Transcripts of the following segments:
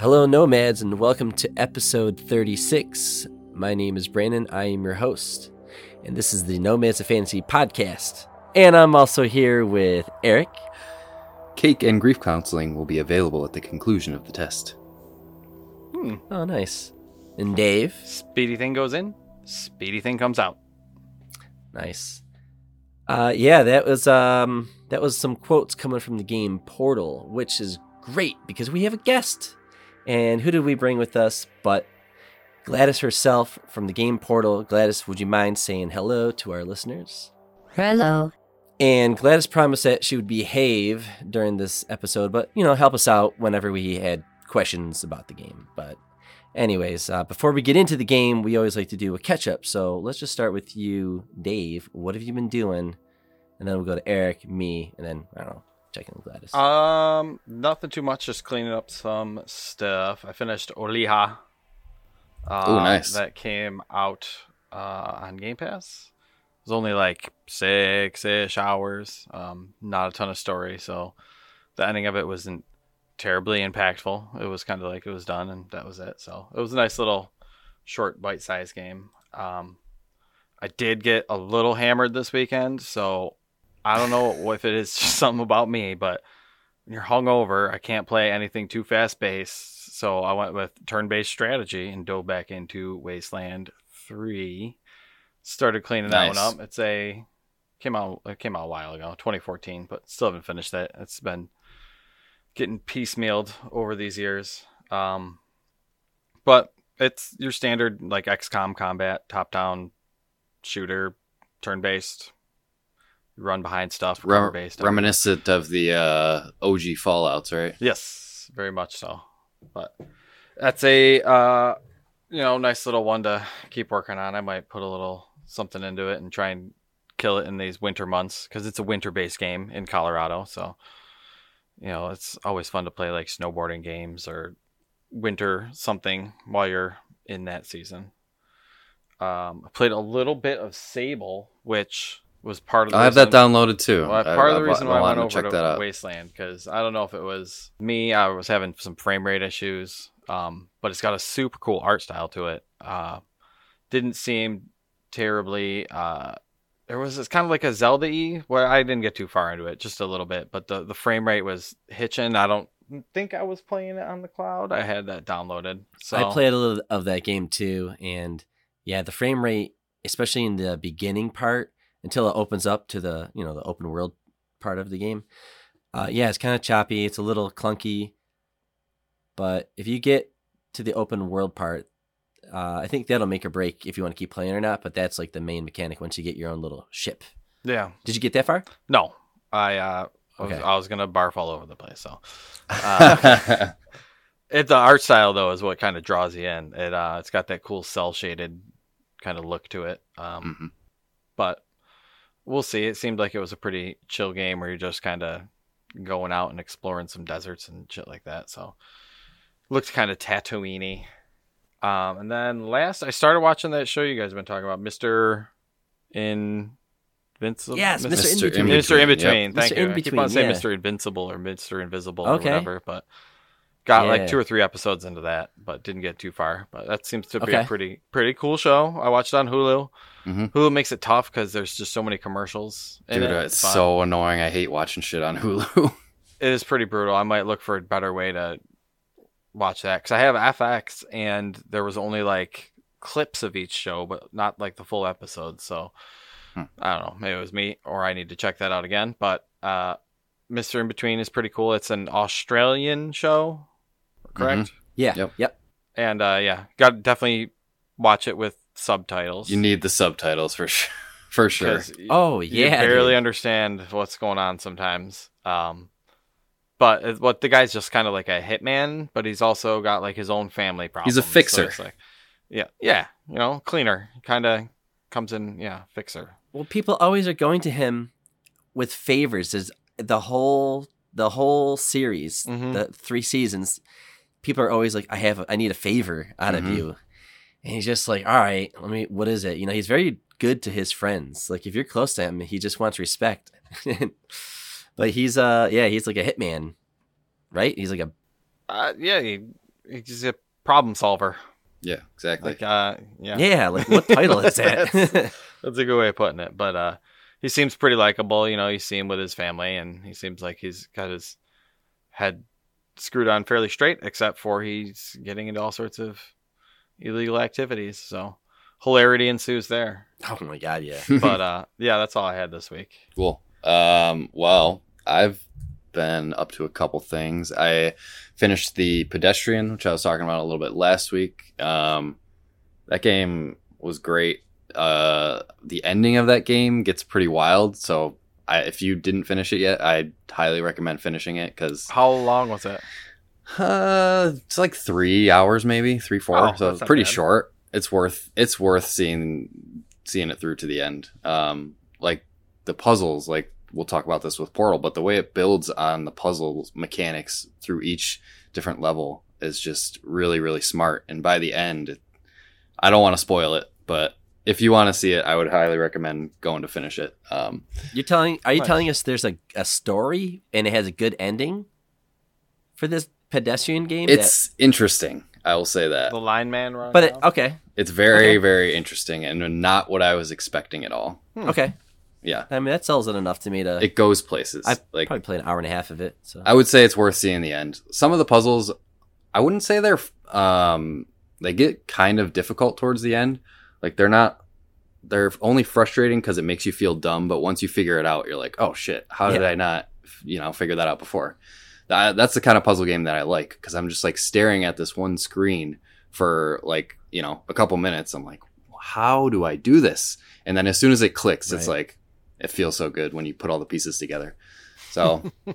Hello, Nomads, and welcome to episode 36. My name is Brandon. I am your host, and this is the Nomads of Fantasy podcast. And I'm also here with Eric. Cake and grief counseling will be available at the conclusion of the test. Oh, nice. And Dave. Speedy thing goes in, speedy thing comes out. Nice. Uh, yeah, that was um, that was some quotes coming from the game Portal, which is great because we have a guest. And who did we bring with us? But GLaDOS herself from the game Portal. GLaDOS, would you mind saying hello to our listeners? Hello. And GLaDOS promised that she would behave during this episode, but you know, help us out whenever we had questions about the game. But, anyways, uh, before we get into the game, we always like to do a catch up. So let's just start with you, Dave. What have you been doing? And then we'll go to Eric, me, and then I don't know, checking with GLaDOS. Um, nothing too much, just cleaning up some stuff. I finished Olija. Uh, Ooh, nice. That came out uh, on Game Pass. It was only like six ish hours. Um, not a ton of story, so the ending of it wasn't terribly impactful. It was kind of like it was done, and that was it. So it was a nice little short bite sized game. Um, I did get a little hammered this weekend, so I don't know if it is just something about me, but when you're hungover, I can't play anything too fast paced. So I went with turn based strategy and dove back into Wasteland 3. Started cleaning that one up. It's a came out it came out a while ago, 2014, but still haven't finished that. It's been getting piecemealed over these years. Um, but it's your standard like XCOM combat, top down shooter, turn based. Run behind stuff, Rem- based. reminiscent of the uh, OG Fallout's, right? Yes, very much so. But that's a uh, you know nice little one to keep working on. I might put a little something into it and try and kill it in these winter months because it's a winter based game in Colorado. So you know it's always fun to play like snowboarding games or winter something while you're in that season. Um, I played a little bit of Sable, which was part of. The I have that downloaded too. well, part of the reason why I went wanted over to check to, that out. Wasteland because I don't know if it was me. I was having some frame rate issues, um, but it's got a super cool art style to it. Uh, didn't seem terribly. Uh, there was it's kind of like a Zelda y where I didn't get too far into it, just a little bit, but the the frame rate was hitching. I don't think I was playing it on the cloud. I had that downloaded. So I played a little of that game too, and yeah, the frame rate, especially in the beginning part, until it opens up to the you know the open world part of the game. Uh, yeah, it's kind of choppy. It's a little clunky, but if you get to the open world part, uh, I think that'll make or break if you want to keep playing or not. But that's like the main mechanic once you get your own little ship. yeah, Did you get that far? no, I uh, I was, I was gonna barf all over the place. So. Uh, It the art style though is what kind of draws you in. It uh, it's got that cool cell shaded kind of look to it. Um, Mhm. but we'll see. It seemed like it was a pretty chill game where you're just kind of going out and exploring some deserts and shit like that. So looked kind of Tatooine-y. Um, and then last, I started watching that show you guys have been talking about, Mister Invincible. Yes, Mr. Mr. In-Between. In-Between. Yep. Thank Mr. you. I keep on saying yeah. Mister Invincible or Mister Invisible Okay. or whatever, but got Yeah. like two or three episodes into that, but didn't get too far. But that seems to be Okay. a pretty pretty cool show. I watched it on Hulu. Mhm. Hulu makes it tough because there's just so many commercials. In Dude, it. it's but so annoying. I hate watching shit on Hulu. it is pretty brutal. I might look for a better way to watch that because I have FX and there was only like clips of each show, but not like the full episode. So Hmm. I don't know. Maybe it was me or I need to check that out again. But uh, Mister In Between is pretty cool. It's an Australian show, correct? Yeah. Yep. Yep. And uh, yeah, got definitely watch it with subtitles. you need the subtitles for sure. For sure. y- Oh you yeah. barely dude. understand what's going on sometimes. Um, but what the guy's just kind of like a hitman, but he's also got like his own family problems. He's a fixer. it's like, yeah, yeah, you know, cleaner kind of comes in, yeah, fixer. Well, people always are going to him with favors. There's the whole the whole series, Mhm. the three seasons. People are always like, "I have, a, I need a favor out Mhm. of you," and he's just like, "All right, let me. What is it?" You know, he's very good to his friends. Like if you're close to him, he just wants respect. but he's uh, yeah, he's like a hitman, right? He's like a Uh, yeah, he he's a problem solver. Yeah, exactly. Like, uh, yeah, Yeah, like what title is that? That's a good way of putting it. But uh, he seems pretty likable. You know, you see him with his family, and he seems like he's got his head screwed on fairly straight, except for he's getting into all sorts of illegal activities. So hilarity ensues there. oh my god, yeah. But uh, yeah, that's all I had this week. Cool. Um, well, I've been up to a couple things. I finished the pedestrian, which I was talking about a little bit last week. Um, that game was great. Uh, the ending of that game gets pretty wild. So, I, if you didn't finish it yet, I'd highly recommend finishing it because How long was it? Uh, it's like three hours, maybe three, four. Oh, so it's pretty bad. short. It's worth it's worth seeing seeing it through to the end. Um, like the puzzles, like we'll talk about this with Portal, but the way it builds on the puzzle mechanics through each different level is just really really smart. And by the end, I don't want to spoil it, but if you want to see it, I would highly recommend going to finish it. Um, You're telling? Are you Nice. telling us there's a, a story and it has a good ending for this pedestrian game? that- it's interesting. I will say that. The line man run. but it, okay, It's very, Okay. very interesting and not what I was expecting at all. Hmm. okay. Yeah. I mean, that sells it enough to me to. It goes places. I like probably played an hour and a half of it. So I would say it's worth seeing the end. Some of the puzzles I wouldn't say they're um they get kind of difficult towards the end. Like they're not they're only frustrating cuz it makes you feel dumb, but once you figure it out, you're like, "Oh shit, how did Yeah. I not, you know, figure that out before?" That, that's the kind of puzzle game that I like cuz I'm just like staring at this one screen for like, you know, a couple minutes. I'm like, "How do I do this?" And then as soon as it clicks, it's like it feels so good when you put all the pieces together. So,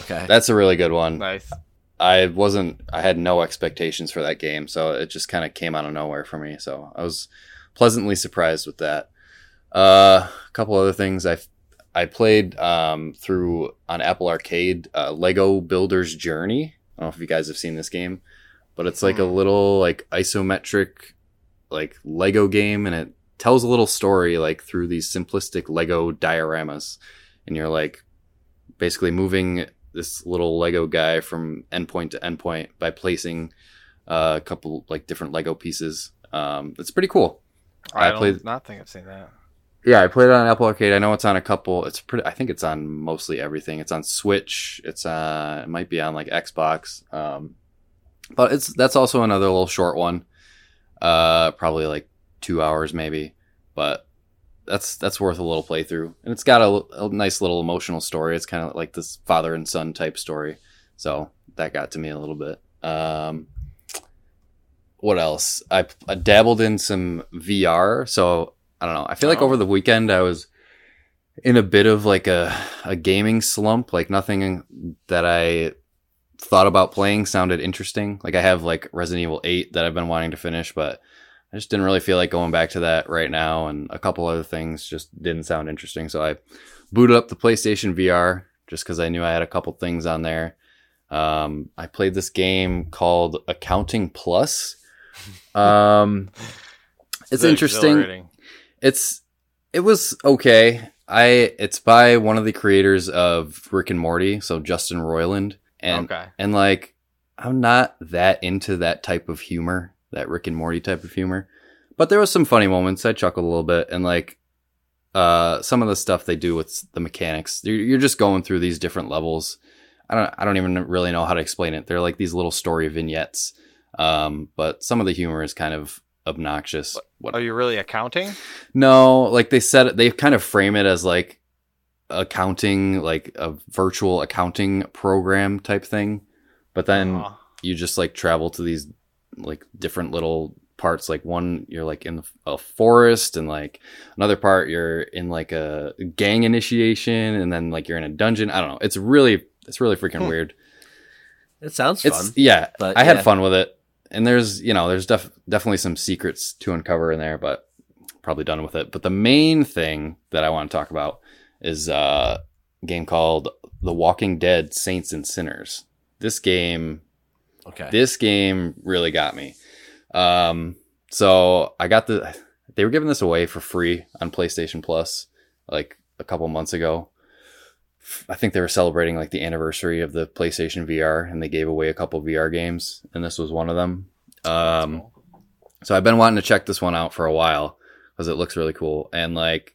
okay. that's a really good one. nice. I wasn't I had no expectations for that game, so it just kind of came out of nowhere for me. So I was pleasantly surprised with that. Uh, a couple other things I I played um, through on Apple Arcade, uh, Lego Builder's Journey. I don't know if you guys have seen this game, but it's like a Hmm. little like isometric like Lego game, and it tells a little story like through these simplistic Lego dioramas, and you're like basically moving this little Lego guy from endpoint to endpoint by placing uh, a couple like different Lego pieces. Um, it's pretty cool. I, I don't played- not think I've seen that. Yeah, I played it on Apple Arcade. I know it's on a couple. It's pretty. I think it's on mostly everything. It's on Switch. It's uh, it might be on like Xbox. Um, but it's that's also another little short one. Uh, probably like two hours maybe, but that's that's worth a little playthrough. And it's got a, a nice little emotional story. It's kind of like this father and son type story. So that got to me a little bit. Um, what else? I, I dabbled in some VR. So I don't know. I feel like Oh. over the weekend I was in a bit of like a a gaming slump. Like nothing that I thought about playing sounded interesting. Like I have like Resident Evil 8 that I've been wanting to finish, but I just didn't really feel like going back to that right now and a couple other things just didn't sound interesting. So I booted up the PlayStation VR just cuz I knew I had a couple things on there. Um, I played this game called Accounting Plus. Um, it's interesting. It's it was okay. I it's by one of the creators of Rick and Morty, so Justin Roiland, and okay. and like I'm not that into that type of humor, that Rick and Morty type of humor, but there was some funny moments. I chuckled a little bit, and like uh, some of the stuff they do with the mechanics, you're, you're just going through these different levels. I don't I don't even really know how to explain it. They're like these little story vignettes, um, but some of the humor is kind of obnoxious. What Are you really accounting? no, like they said, they kind of frame it as like accounting, like a virtual accounting program type thing. But then Aw. you just like travel to these like different little parts. Like one, you're like in a forest, and like another part, you're in like a gang initiation, and then like you're in a dungeon. I don't know. It's really, it's really freaking Hmm. weird. It sounds It's fun. yeah, but I had fun with it, and there's you know there's def- definitely some secrets to uncover in there, but probably done with it. But the main thing that I want to talk about is uh, a game called The Walking Dead: Saints and Sinners. This game, Okay. this game really got me. Um, so I got the they were giving this away for free on PlayStation Plus like a couple months ago I think they were celebrating like the anniversary of the PlayStation VR, and they gave away a couple VR games, and this was one of them. Um, so I've been wanting to check this one out for a while because it looks really cool, and like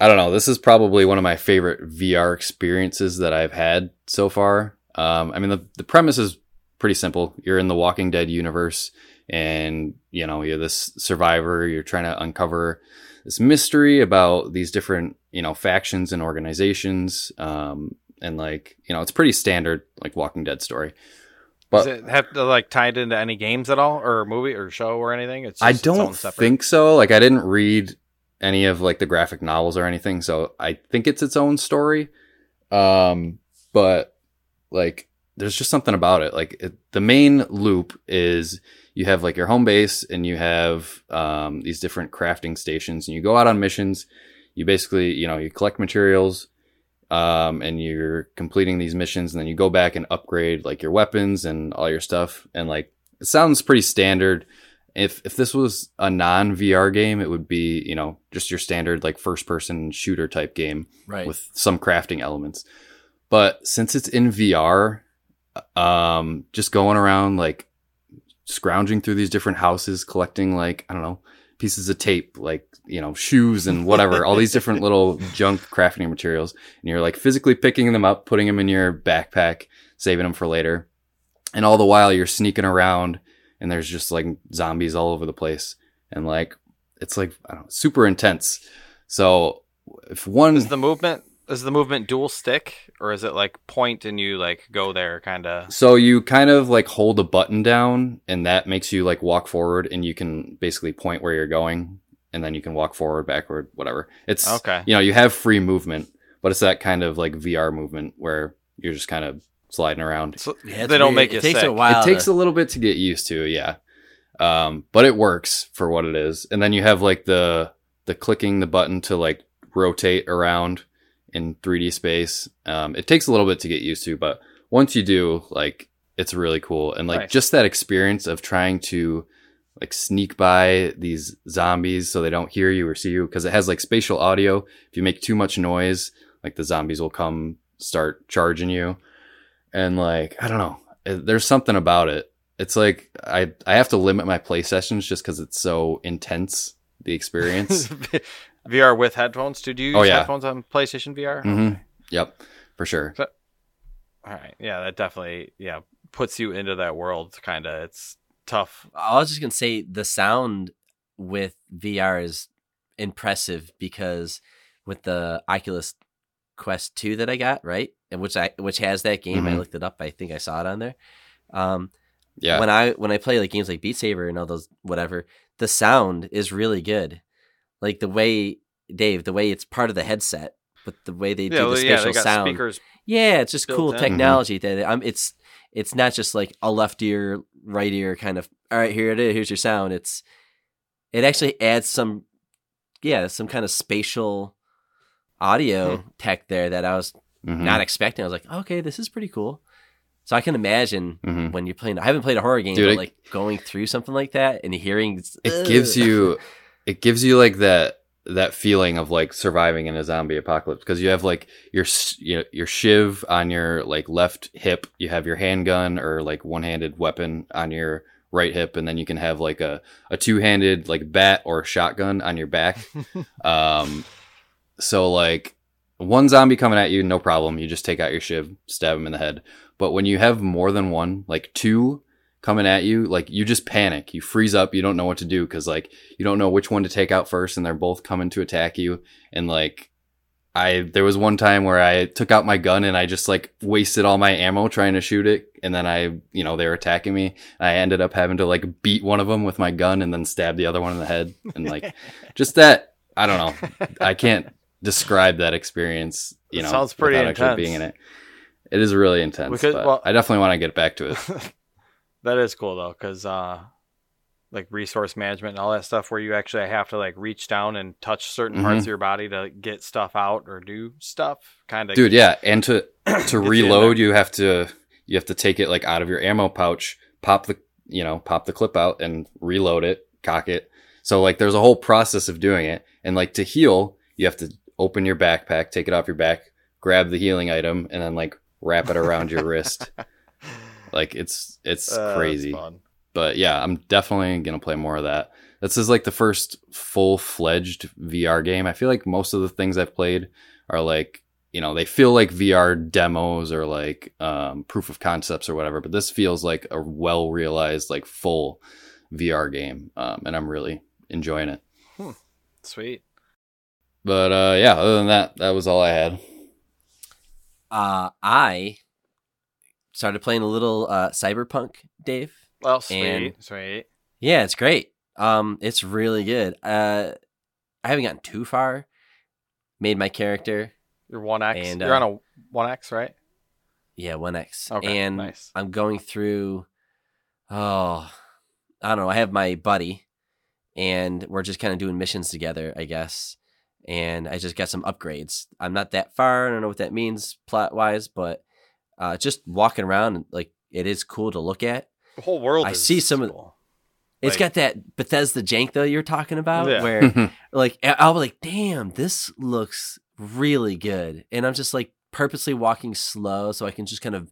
I don't know, this is probably one of my favorite VR experiences that I've had so far. Um, I mean, the the premise is pretty simple. You're in the Walking Dead universe, and you know you're this survivor. You're trying to uncover this mystery about these different you know factions and organizations um, and like you know it's pretty standard like walking dead story. But Does it have to like tied into any games at all or movie or show or anything? It's i don't think so. Like i didn't read any of like the graphic novels or anything so i think it's its own story. Um but like there's just something about it. Like it, the main loop is you have like your home base and you have um, these different crafting stations and you go out on missions. You basically you know you collect materials um, and you're completing these missions and then you go back and upgrade like your weapons and all your stuff. And like it sounds pretty standard. If if this was a non VR game it would be you know just your standard like first person shooter type game right. with some crafting elements. But since it's in VR um just going around like scrounging through these different houses, collecting like, I don't know, pieces of tape, like, you know, shoes and whatever, all these different little junk crafting materials. And you're like physically picking them up, putting them in your backpack, saving them for later. And all the while you're sneaking around and there's just like zombies all over the place. And like, it's like, know, super intense. So if one is the movement is the movement dual stick or is it like point and you like go there kind of so you kind of like hold a button down and that makes you like walk forward and you can basically point where you're going and then you can walk forward backward whatever. It's okay. you know you have free movement but it's that kind of like vr movement where you're just kind of sliding around. So, yeah, they don't make it, it takes sick. a while it to... takes a little bit to get used to yeah. Um, but it works for what it is. And then you have like the the clicking the button to like rotate around in 3D space. Um, it takes a little bit to get used to, but once you do, like it's really cool. And like just that experience of trying to like sneak by these zombies so they don't hear you or see you because it has like spatial audio. If you make too much noise, like the zombies will come start charging you. And like, I don't know, there's something about it. It's like I I have to limit my play sessions just because it's so intense the experience. VR with headphones. Do you oh, use oh, yeah. headphones on PlayStation VR? Mm-hmm. Okay. Yep, for sure. So, all right, yeah, that definitely yeah puts you into that world. Kind of, it's tough. I was just gonna say the sound with VR is impressive because with the Oculus Quest 2 that I got, right? And which I which has that game. Mm-hmm. I looked it up. I think I saw it on there. Um yeah. When I when I play like games like Beat Saber and all those whatever, the sound is really good like the way Dave, the way it's part of the headset, but the way they yeah, do the spatial yeah, sound. Speakers yeah, it's just cool in. technology mm-hmm. that I'm. It's it's not just like a left ear, right ear kind of. All right, here it is. Here's your sound. It's it actually adds some, yeah, some kind of spatial audio hmm. tech there that I was mm-hmm. not expecting. I was like, okay, this is pretty cool. So I can imagine mm-hmm. when you're playing. I haven't played a horror game, Dude, but it, like going through something like that and hearing. It ugh. gives you it gives you like that that feeling of like surviving in a zombie apocalypse because you have like your you know, your shiv on your like left hip, you have your handgun or like one-handed weapon on your right hip, and then you can have like a, a two-handed like bat or shotgun on your back. um, so like one zombie coming at you, no problem. You just take out your shiv, stab him in the head. But when you have more than one, like two, coming at you, like you just panic. You freeze up. You don't know what to do because like you don't know which one to take out first, and they're both coming to attack you. And like I, there was one time where I took out my gun and I just like wasted all my ammo trying to shoot it, and then I, you know, they were attacking me. I ended up having to like beat one of them with my gun and then stab the other one in the head, and like just that. I don't know. I can't describe that experience. You know, sounds pretty intense. actually being in it. It is really intense. Because, well, I definitely want to get back to it. That is cool though, because uh, like resource management and all that stuff, where you actually have to like reach down and touch certain mm-hmm. parts of your body to get stuff out or do stuff. Kind of, dude. Yeah, and to to reload, you, you have to you have to take it like out of your ammo pouch, pop the you know pop the clip out and reload it, cock it. So like, there's a whole process of doing it, and like to heal, you have to open your backpack, take it off your back, grab the healing item and then like wrap it around your wrist. Like it's it's Uh, crazy. fun. But yeah, I'm definitely gonna play more of that. This is like the first full fledged VR game. I feel like most of the things I've played are like you know they feel like VR demos or like um, proof of concepts or whatever. But this feels like a well realized like full VR game, um, and I'm really enjoying it. Sweet. But uh, yeah, other than that, that was all I had. Uh, I started playing a little uh, Cyberpunk, Dave. Well, sweet, And- sweet. Yeah, it's great. Um, it's really good. Uh, I haven't gotten too far. Made my character. You're one X. And, You're uh, on a one X, right? Yeah, one X. Okay, and nice. I'm going through. Oh, I don't know. I have my buddy, and we're just kind of doing missions together, I guess. And I just got some upgrades. I'm not that far. I don't know what that means plot wise, but uh, just walking around, like it is cool to look at. The whole world. I is see some of- cool. It's Like- got that Bethesda jank though you're talking about, Yeah. where like I- I'll be like, damn, this looks really good, and I'm just like purposely walking slow so I can just kind of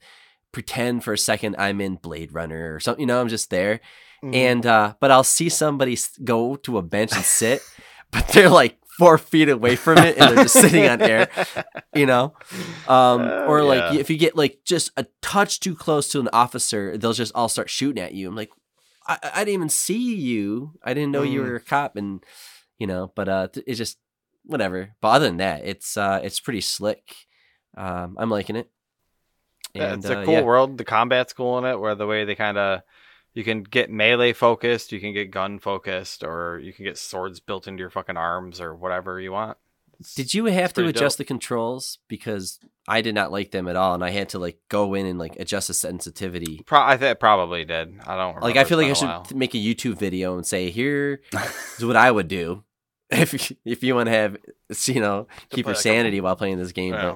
pretend for a second I'm in Blade Runner or something. You know, I'm just there, Mhm. and uh, but I'll see somebody go to a bench and sit, but they're like four feet away from it and they're just sitting on air. You know, um, Oh, or like yeah. if you get like just a touch too close to an officer, they'll just all start shooting at you. I'm like, I, I didn't even see you. I didn't know you Mm. were a cop, and you know, but uh, it's just whatever. But other than that, it's uh, it's pretty slick. Um, I'm liking it. And, it's a uh, cool yeah. world. The combat's cool in it, where the way they kind of you can get melee focused, you can get gun focused, or you can get swords built into your fucking arms or whatever you want. It's- Did you have to adjust dope. the controls because I did not like them at all, and I had to like go in and like adjust the sensitivity. Pro- I think probably did. I don't. Like. I feel like I should while. make a YouTube video and say here is what I would do if you- if you want to have you know keep your sanity while playing this game. Yeah.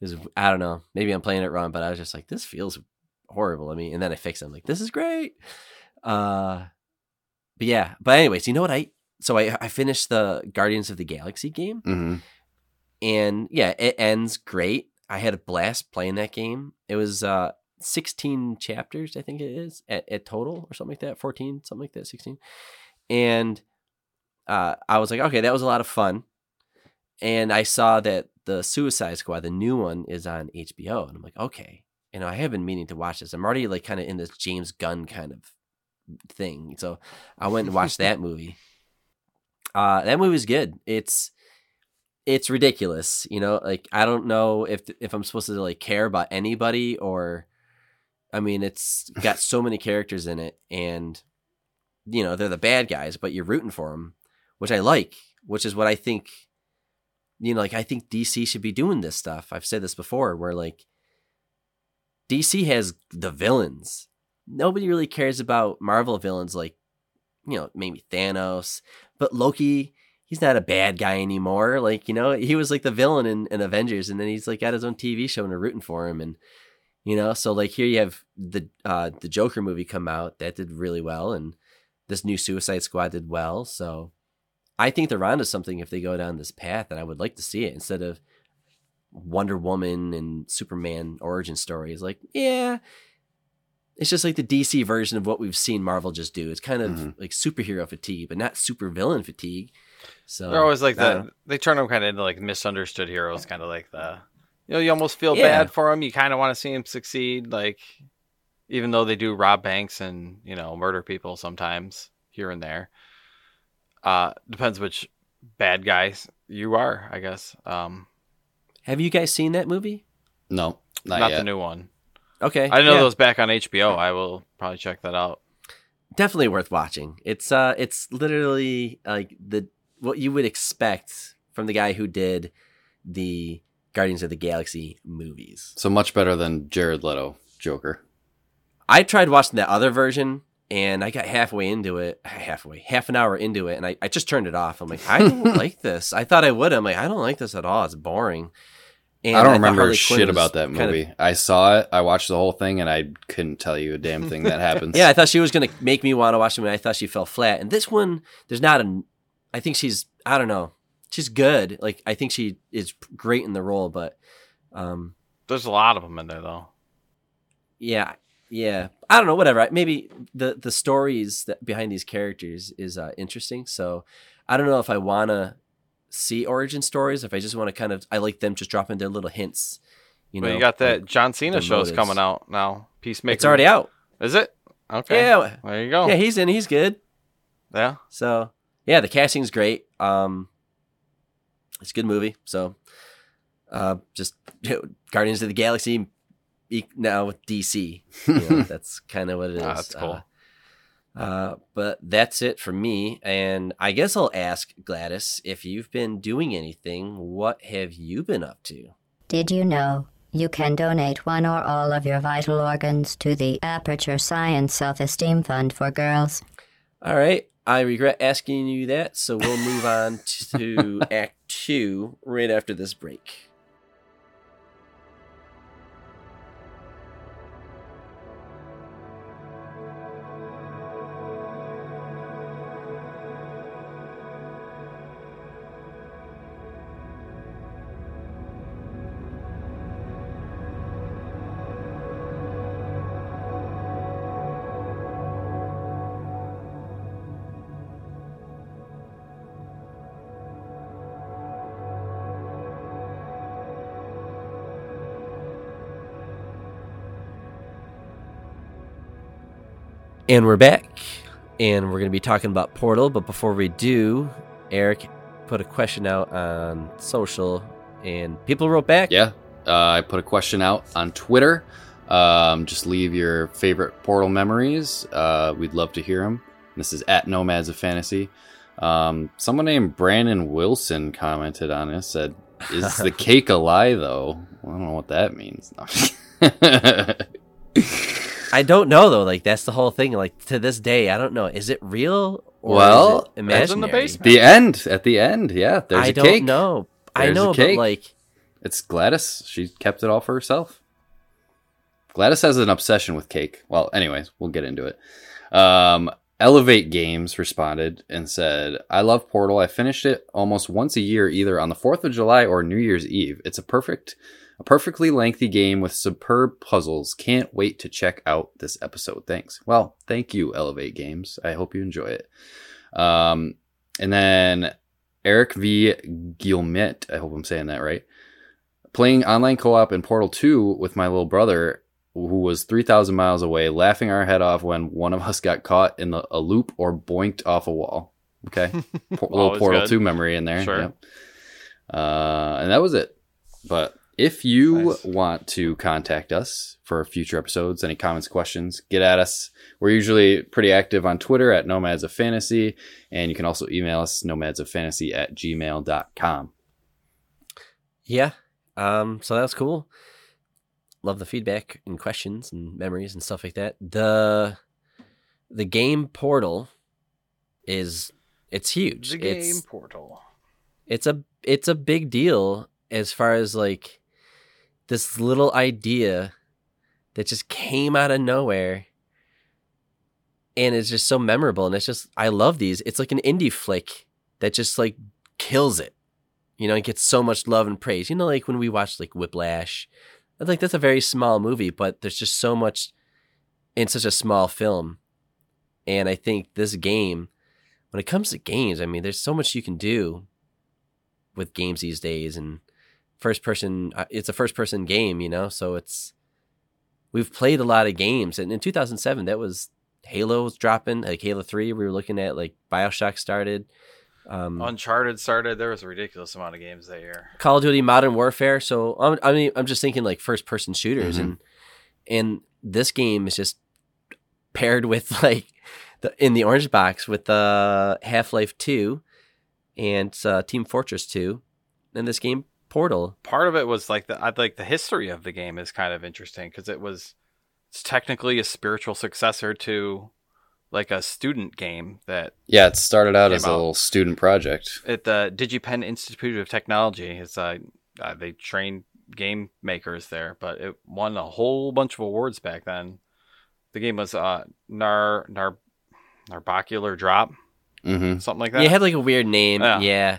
But is I don't know. Maybe I'm playing it wrong, but I was just like, this feels horrible. I mean, and then I fix it. I'm like, this is great. Uh, but yeah. But anyways, you know what I? So I I finished the Guardians of the Galaxy game, hmm and yeah, it ends great. I had a blast playing that game. It was uh 16 chapters, I think it is, at, at total or something like that. 14, something like that, 16. And uh, I was like, okay, that was a lot of fun. And I saw that the Suicide Squad, the new one, is on HBO. And I'm like, okay. You know, I have been meaning to watch this. I'm already like kind of in this James Gunn kind of thing. So I went and watched that movie. Uh, that movie was good. It's it's ridiculous, you know. Like I don't know if if I'm supposed to like care about anybody or, I mean, it's got so many characters in it, and you know they're the bad guys, but you're rooting for them, which I like. Which is what I think. You know, like I think DC should be doing this stuff. I've said this before, where like DC has the villains. Nobody really cares about Marvel villains like, you know, maybe Thanos, but Loki he's not a bad guy anymore. Like, you know, he was like the villain in, in Avengers and then he's like got his own TV show and we're rooting for him. And, you know, so like here you have the, uh, the Joker movie come out that did really well. And this new Suicide Squad did well. So I think they're onto something if they go down this path and I would like to see it instead of Wonder Woman and Superman origin stories. Like, yeah, it's just like the DC version of what we've seen Marvel just do. It's kind of Mhm. like superhero fatigue, but not super villain fatigue. So They're always like don't the they turn them kind of into like misunderstood heroes, kind of like the you know you almost feel Yeah. bad for them. You kind of want to see them succeed, like even though they do rob banks and you know murder people sometimes here and there. Uh, depends which bad guys you are, I guess. Um, Have you guys seen that movie? No, not, not yet. the new one. Okay, I know yeah. that was back on HBO. I will probably check that out. definitely worth watching. It's uh, it's literally like the what you would expect from the guy who did the Guardians of the Galaxy movies. So much better than Jared Leto Joker. I tried watching the other version and I got halfway into it, halfway, half an hour into it, and I, I just turned it off. I'm like, I don't like this. I thought I would. I'm like, I don't like this at all. It's boring. And I don't thought remember shit about that kind of- movie. I saw it. I watched the whole thing, and I couldn't tell you a damn thing that happens. Yeah, I thought she was gonna make me want to watch them, and I thought she fell flat. And this one, there's not a. I think she's. I don't know. she's good. Like I think she is great in the role, but um, There's a lot of them in there though. yeah, yeah. I don't know. Whatever. Maybe the the stories that behind these characters is uh, interesting. So I don't know if I want to see origin stories. If I just want to kind of, I like them just dropping their little hints. You know, Well, you got that like- John Cena show's motives. coming out now. Peacemaker. it's already out. Is it? Okay. Yeah, There you go. yeah. He's in. He's good. yeah. So yeah, the casting's great. Um, it's a good movie. So, uh, just Guardians of the Galaxy now with DC. You know, that's kind of what it is. Ah, that's cool. Uh, uh, but that's it for me. And I guess I'll ask GLaDOS if you've been doing anything. What have you been up to? Did you know you can donate one or all of your vital organs to the Aperture Science Self Esteem Fund for Girls? All right. I regret asking you that, so we'll move on to Act Two right after this break. And we're back, and we're going to be talking about Portal. But before we do, Eric put a question out on social, and people wrote back. Yeah, uh, I put a question out on Twitter. Um, just leave your favorite Portal memories. Uh, we'd love to hear them. This is at Nomads of Fantasy. Um, someone named Brandon Wilson commented on this. Said, "Is the cake a lie, though?" I don't know what that means. I don't know though. Like that's the whole thing. Like to this day, I don't know. Is it real or Well, is it it's in the basement. the end. At the end, yeah. There's I a don't cake. know. I There's a know, but like, It's GLaDOS. She kept it all for herself. GLaDOS has an obsession with cake. Well, anyways, we'll get into it. Um, Elevate Games responded and said, I love Portal. I finished it almost once a year, either on the 4th of July or New Year's Eve. It's a perfect, a perfectly lengthy game with superb puzzles. Can't wait to check out this episode. Thanks. Well, thank you, Elevate Games. I hope you enjoy it. Um, and then Eric V. Guillemette, I hope I'm saying that right playing online co-op in Portal 2 with my little brother who was 3000 miles away laughing our head off when one of us got caught in the, a loop or boinked off a wall okay Por- little Portal good. 2 memory in there Sure. yep. uh, and that was it but if you Nice. want to contact us for future episodes any comments questions get at us we're usually pretty active on twitter at nomads of fantasy and you can also email us nomads of fantasy at gmail.com yeah. Um. So that was cool. Love the feedback and questions and memories and stuff like that. The the game Portal is it's huge. The game It's, portal. it's a it's a big deal as far as like this little idea that just came out of nowhere and it's just so memorable and it's just I love these. It's like an indie flick that just like kills it. You know, it gets so much love and praise. You know, like when we watch like Whiplash. I think that's a very small movie, but there's just so much in such a small film. And I think this game, when it comes to games, I mean, there's so much you can do with games these days and first person uh, it's a first person game you know so it's we've played a lot of games and in 2007 that was halo was dropping like halo 3 we were looking at like bioshock started um, Uncharted started. There was a ridiculous amount of games that year. Call of Duty Modern Warfare. So I'm, I mean, I'm just thinking like first person shooters, Mhm. and and this game is just paired with like the in the orange box with the Half Life Two and uh, Team Fortress Two, and this game Portal. Part of it was like the I like the history of the game is kind of interesting because it was it's technically a spiritual successor to like a student game that Yeah, it started out Came as a out. little student project. at the DigiPen Institute of Technology. It's uh, uh, they train game makers there, but it won a whole bunch of awards back then. The game was uh Nar Nar Narbacular Drop, hmm something like Yeah, that. it had like a weird name. Yeah. Yeah.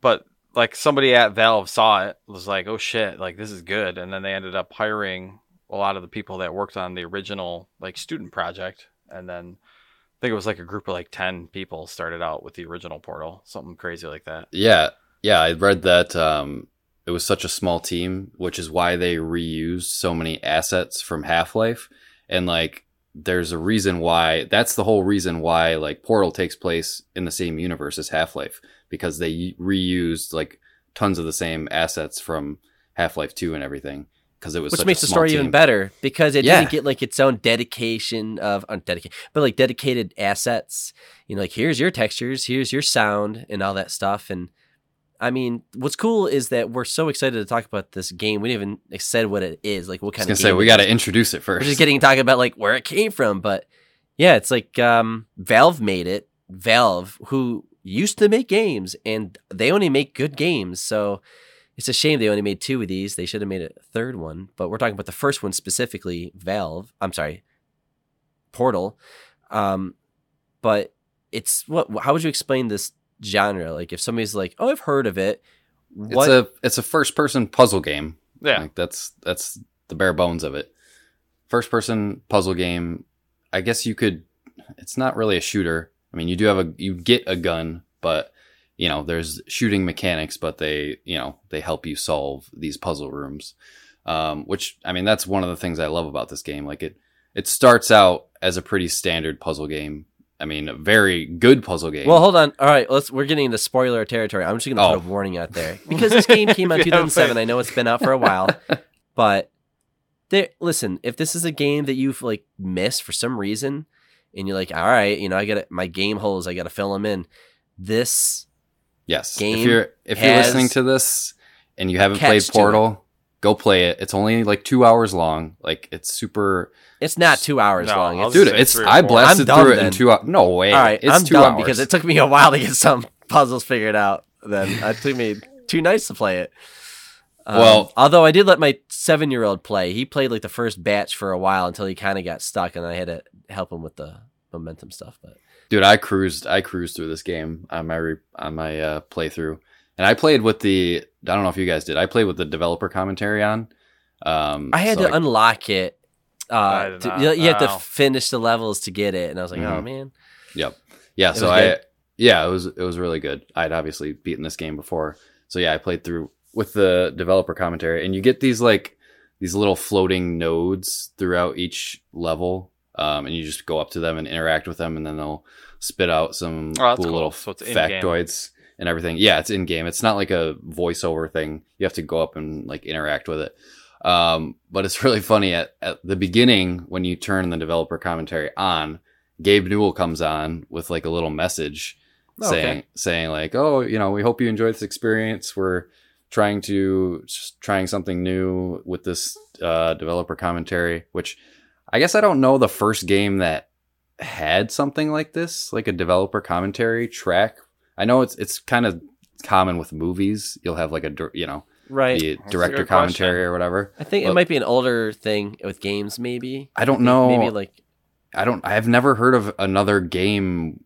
but like somebody at Valve saw it, was like, "Oh shit, like this is good," and then they ended up hiring a lot of the people that worked on the original like student project, and then I think it was like a group of like ten people started out with the original Portal, something crazy like that. Yeah, yeah, I read that um, it was such a small team, which is why they reused so many assets from Half Life, and like there's a reason why that's the whole reason why like Portal takes place in the same universe as Half Life because they reused like tons of the same assets from Half Life Two and everything because it was which makes the story team. even better because it Yeah. didn't get like its own dedication of undedicated, but like dedicated assets. You know, like here's your textures, here's your sound, and all that stuff. And I mean, what's cool is that we're so excited to talk about this game. We didn't even said what it is, like what I was kind of. say game we got to introduce it first. We're just getting talking about like where it came from, but yeah, it's like um, Valve made it. Valve, who used to make games, and they only make good games, so it's a shame they only made two of these. They should have made a third one, but we're talking about the first one specifically. Valve, I'm sorry, Portal. Um, but it's what? How would you explain this genre? Like, if somebody's like, "Oh, I've heard of it," it's a it's a first person puzzle game. Yeah, Like that's that's the bare bones of it. First person puzzle game. I guess you could it's not really a shooter. I mean, you do have a you get a gun, but you know, there's shooting mechanics, but they, you know, they help you solve these puzzle rooms. Um, which I mean, that's one of the things I love about this game. Like it it starts out as a pretty standard puzzle game. I mean, a very good puzzle game. Well, hold on. All right, let's. We're getting into spoiler territory. I'm just going to Oh. put a warning out there because this game came out in If you haven't 2007. I know it's been out for a while, but there. Listen, if this is a game that you've like missed for some reason, and you're like, all right, you know, I got my game holes, I got to fill them in. This Yes. game if you're if you're listening to this and you haven't played. Portal, go play it. It's only like two hours long. Like it's super it's not two hours No, long. I'll It's, dude. It's I blasted I'm through it then. in two hours. No way. all right, it's I'm two dumb hours. because it took me a while to get some puzzles figured out. Then it took me two nights to play it. Um, Well- although I did let my seven year old play, he played like the first batch for a while until he kind of got stuck, and I had to help him with the momentum stuff. But dude. I cruised. I cruised through this game on my re, on my uh, playthrough, and I played with the. I don't know if you guys did. I played with the developer commentary on. Um, I had so, to like, unlock it. Uh, to- you, you have to Wow. finish the levels to get it, and I was like, oh Mhm. man, Yep. Yeah. It So I, good? yeah, it was it was really good. I'd obviously beaten this game before, so yeah, I played through with the developer commentary, and you get these like these little floating nodes throughout each level, um, and you just go up to them and interact with them, and then they'll spit out some Oh, cool, cool. little So in-game. factoids and everything. Yeah, it's in game. It's not like a voiceover thing. You have to go up and like interact with it. Um, but it's really funny at, at the beginning when you turn the developer commentary on, Gabe Newell comes on with like a little message Oh, okay. saying saying like, "Oh, you know, we hope you enjoyed this experience. We're trying to trying something new with this uh, developer commentary." Which I guess I don't know the first game that had something like this, like a developer commentary track. I know it's it's kind of common with movies. You'll have like a dir- you know right? the That's director commentary question. or whatever. I think it might be an older thing with games, maybe. I don't think know. Maybe like I don't. I've never heard of another game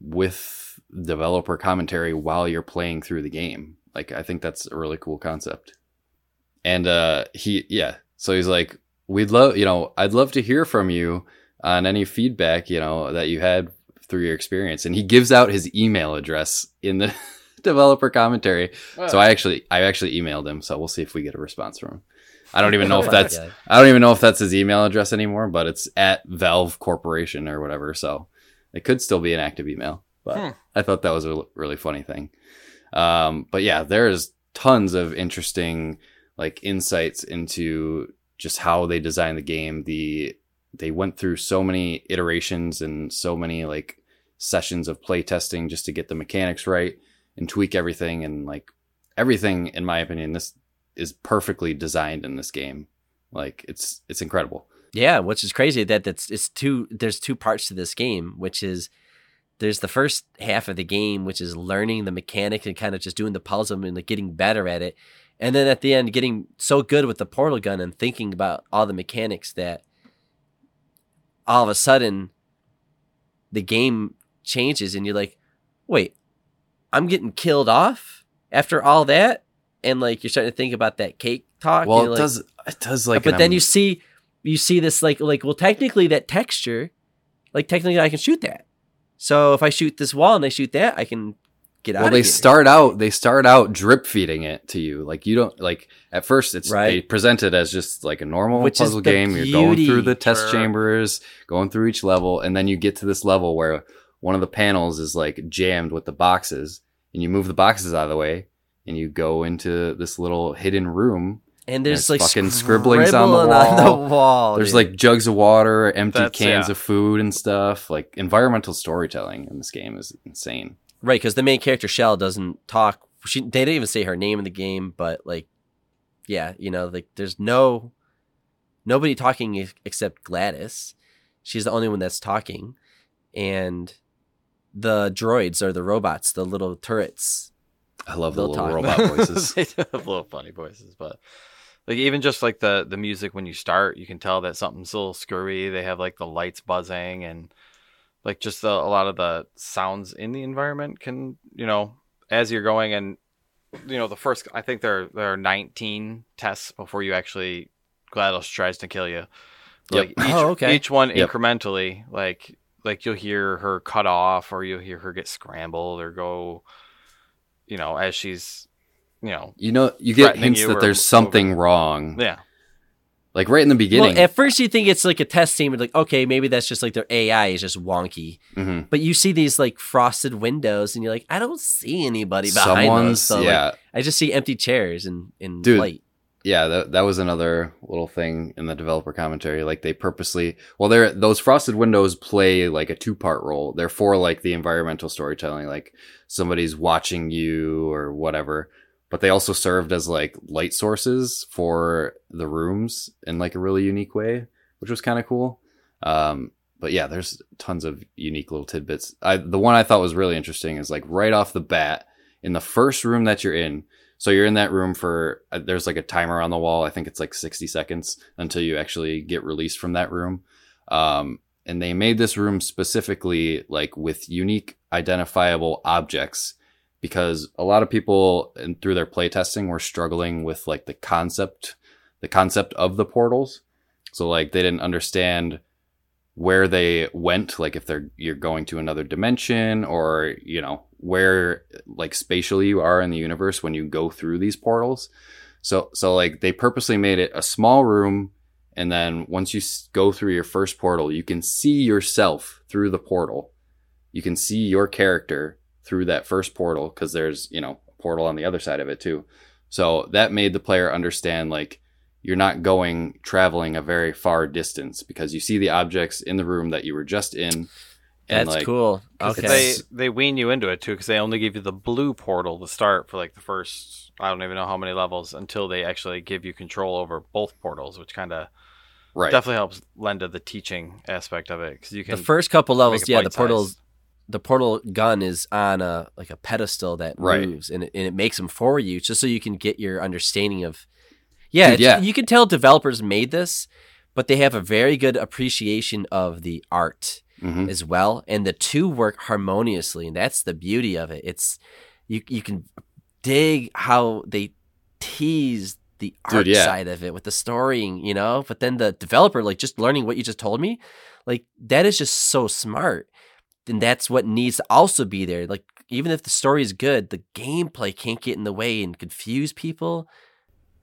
with developer commentary while you're playing through the game. Like, I think that's a really cool concept. And uh, he, yeah. So he's like, "We'd love, you know, I'd love to hear from you on any feedback, you know, that you had through your experience." And he gives out his email address in the developer commentary. So I actually, I actually emailed him. So we'll see if we get a response from him. I don't even know if that's I don't even know if that's his email address anymore, but it's at Valve Corporation or whatever. So it could still be an active email. But Hmm. I thought that was a really funny thing. Um, but yeah, there's tons of interesting like insights into just how they designed the game. The they went through so many iterations and so many like sessions of play testing just to get the mechanics right and tweak everything. And like everything in my opinion this is perfectly designed in this game. Like it's it's incredible. Yeah, which is crazy that that's it's two there's two parts to this game, which is there's the first half of the game, which is learning the mechanic and kind of just doing the puzzle and like getting better at it. And then at the end getting so good with the portal gun and thinking about all the mechanics that all of a sudden the game changes and you're like, wait, I'm getting killed off? after all that, and like you're starting to think about that cake talk. Well, it like- does. It does like. but then am- you see you see this like like well technically that texture like technically i can shoot that so if i shoot this wall and i shoot that i can get out Well, they here. start out. They start out drip feeding it to you. Like you don't like at first. It's they present it as just like a normal Which puzzle game. You're going through the test Sure. chambers, going through each level, and then you get to this level where one of the panels is like jammed with the boxes, and you move the boxes out of the way, and you go into this little hidden room. And there's there's like fucking scribblings on the scribbling wall. the wall, There's dude. like jugs of water, empty That's- cans yeah. of food and stuff. Like environmental storytelling in this game is insane. right because the main character Chell doesn't talk she they didn't even say her name in the game but like yeah you know like there's no nobody talking except GLaDOS she's the only one that's talking and the droids are the robots the little turrets I love the They'll little talk. robot voices. they do have little funny voices, but like even just like the the music when you start, you can tell that something's a little screwy. They have like the lights buzzing and like just the, a lot of the sounds in the environment can you know as you're going and you know the first I think there there are 19 tests before you actually GLaDOS tries to kill you. Like oh, each, Oh, okay. each one Yep. incrementally, like like you'll hear her cut off or you'll hear her get scrambled or go you know as she's you know You know, you get hints you that or there's something moving. wrong. yeah Like right in the beginning. Well, at first you think it's like a test team, like okay, maybe that's just like their AI is just wonky. Mhm. But you see these like frosted windows, and you're like, I don't see anybody behind Someone's those. So, like, yeah, I just see empty chairs and in Dude. light. yeah. That that was another little thing in the developer commentary. Like they purposely, well, they're those frosted windows play like a two part role. They're for like the environmental storytelling, like somebody's watching you or whatever. But they also served as like light sources for the rooms in like a really unique way, which was kind of cool. Um, but yeah, there's tons of unique little tidbits. I, the one I thought was really interesting is like right off the bat in the first room that you're in. So you're in that room for uh, there's like a timer on the wall. I think it's like 60 seconds until you actually get released from that room. Um, and they made this room specifically like with unique identifiable objects because a lot of people and through their playtesting were struggling with like the concept the concept of the portals. So like they didn't understand where they went like if they're you're going to another dimension or you know where like spatially you are in the universe when you go through these portals. So so like they purposely made it a small room and then once you go through your first portal you can see yourself through the portal. You can see your character through that first portal because there's you know a portal on the other side of it too so that made the player understand like you're not going traveling a very far distance because you see the objects in the room that you were just in. That's like, cool. 'Cause Okay. they they wean you into it too because they only give you the blue portal to start for like the first I don't even know how many levels until they actually give you control over both portals, which kind of Right. definitely helps lend to the teaching aspect of it because you can the first couple levels, yeah, the bite-sized. portal, the portal gun is on a like a pedestal that Right. moves, and it, and it makes them for you, just so you can get your understanding of. Yeah, Dude, yeah. you can tell developers made this, but they have a very good appreciation of the art Mhm. as well, and the two work harmoniously, and that's the beauty of it. It's you you can dig how they tease the Dude, art yeah. side of it with the storying, you know. But then the developer, like just learning what you just told me, like that is just so smart. And that's what needs to also be there. Like even if the story is good, the gameplay can't get in the way and confuse people.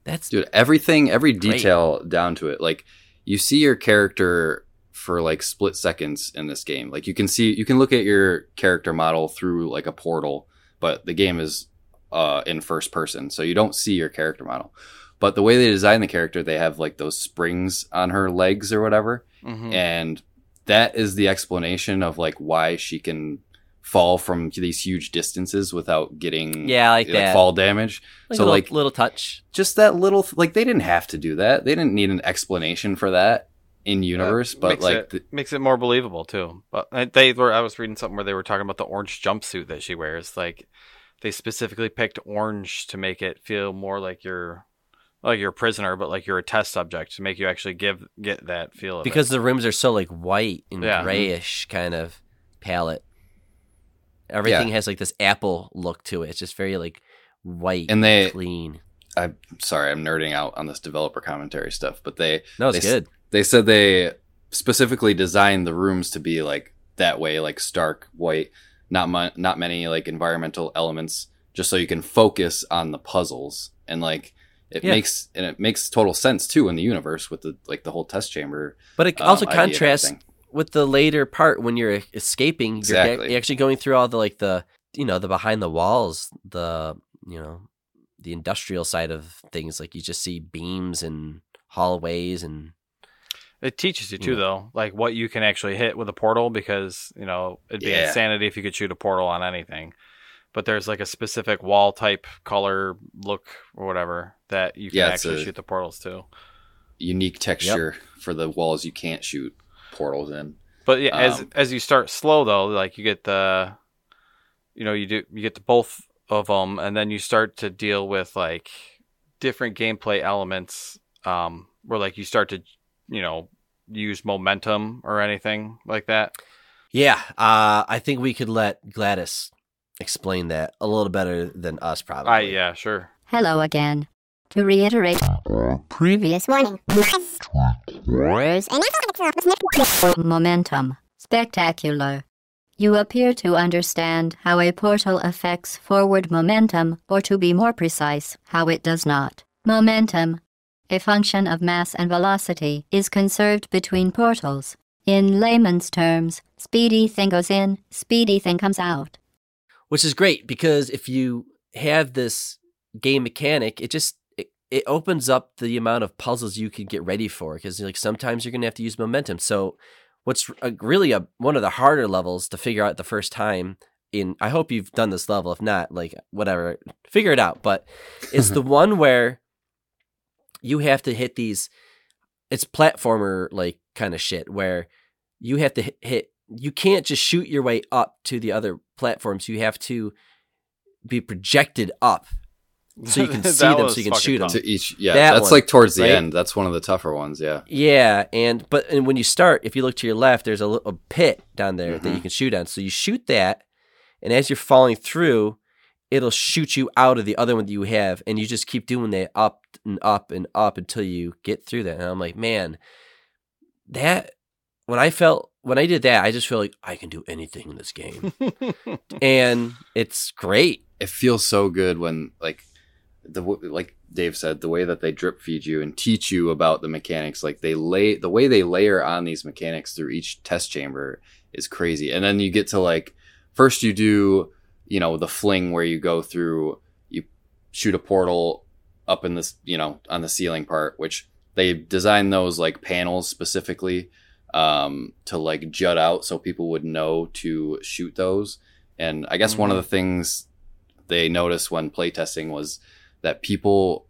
That's Dude, everything, every Great. detail down to it. Like you see your character for like split seconds in this game. Like you can see, you can look at your character model through like a portal, but the game is uh, in first person, so you don't see your character model. But the way they design the character, they have like those springs on her legs or whatever. Mhm. and that is the explanation of like why she can fall from these huge distances without getting Yeah, I like that. fall damage like so little, like little touch. just that little like they didn't have to do that they didn't need an explanation for that in universe That but makes like it, the, makes it more believable too. But uh, they were I was reading something where they were talking about the orange jumpsuit that she wears. Like they specifically picked orange to make it feel more like you're like you're a prisoner, but like you're a test subject to make you actually give get that feel of because it. the rooms are so like white and Yeah. Mm-hmm. grayish kind of palette. Everything has like this apple look to it. It's just very like white And they- clean. I'm sorry, I'm nerding out on this developer commentary stuff, but they No, it's they good. they said they specifically designed the rooms to be like that way, like stark white, not mu- not many like environmental elements, just so you can focus on the puzzles and like it Yeah. makes and it makes total sense too in the universe with the like the whole test chamber. But it um, also idea and contrasts with the later part when you're escaping. You're, Exactly. you're actually going through all the like the you know the behind the walls, the you know the industrial side of things. Like you just see beams and hallways and It teaches you too, Yeah. though, like what you can actually hit with a portal because you know it'd be Yeah. insanity if you could shoot a portal on anything. But there's like a specific wall type, color, look, or whatever that you can Yeah, actually shoot the portals to. unique texture for the walls you can't shoot portals in. But yeah, as Um, as you start slow though, like you get the, you know, you do you get to both of them, and then you start to deal with like different gameplay elements, um, where like you start to, you know, use momentum or anything like that. yeah. Uh, I think we could let GLaDOS explain that a little better than us, probably. I yeah, sure. Hello again. To reiterate previous warning. Momentum. Spectacular. You appear to understand how a portal affects forward momentum, or to be more precise, how it does not. Momentum, a function of mass and velocity, is conserved between portals. In layman's terms, speedy thing goes in, speedy thing comes out. Which is great because if you have this game mechanic, it just it, it opens up the amount of puzzles you can get ready for because like sometimes you're gonna have to use momentum. So what's a, really a one of the harder levels to figure out the first time. In I hope you've done this level. If not, like whatever, figure it out. But it's the one where you have to hit these. It's platformer like kind of shit where you have to hit, hit you can't just shoot your way up to the other platforms. You have to be projected up so you can see them, so you can fucking shoot them. To each, yeah, That that's one, like towards the right? end. That's one of the tougher ones. Yeah, Yeah, and but and when you start, if you look to your left, there's a little pit down there that Mhm. you can shoot on. So you shoot that, and as you're falling through, it'll shoot you out of the other one that you have, and you just keep doing that up and up and up until you get through that. And I'm like, man, that when I felt when I did that, I just feel like I can do anything in this game, and it's great. it feels so good when like the like Dave said the way that they drip feed you and teach you about the mechanics like they lay the way they layer on these mechanics through each test chamber is crazy and then you get to like first you do you know the fling where you go through you shoot a portal up in this you know on the ceiling part which they designed those like panels specifically um, to like jut out so people would know to shoot those and i guess one of the things they noticed when playtesting was that people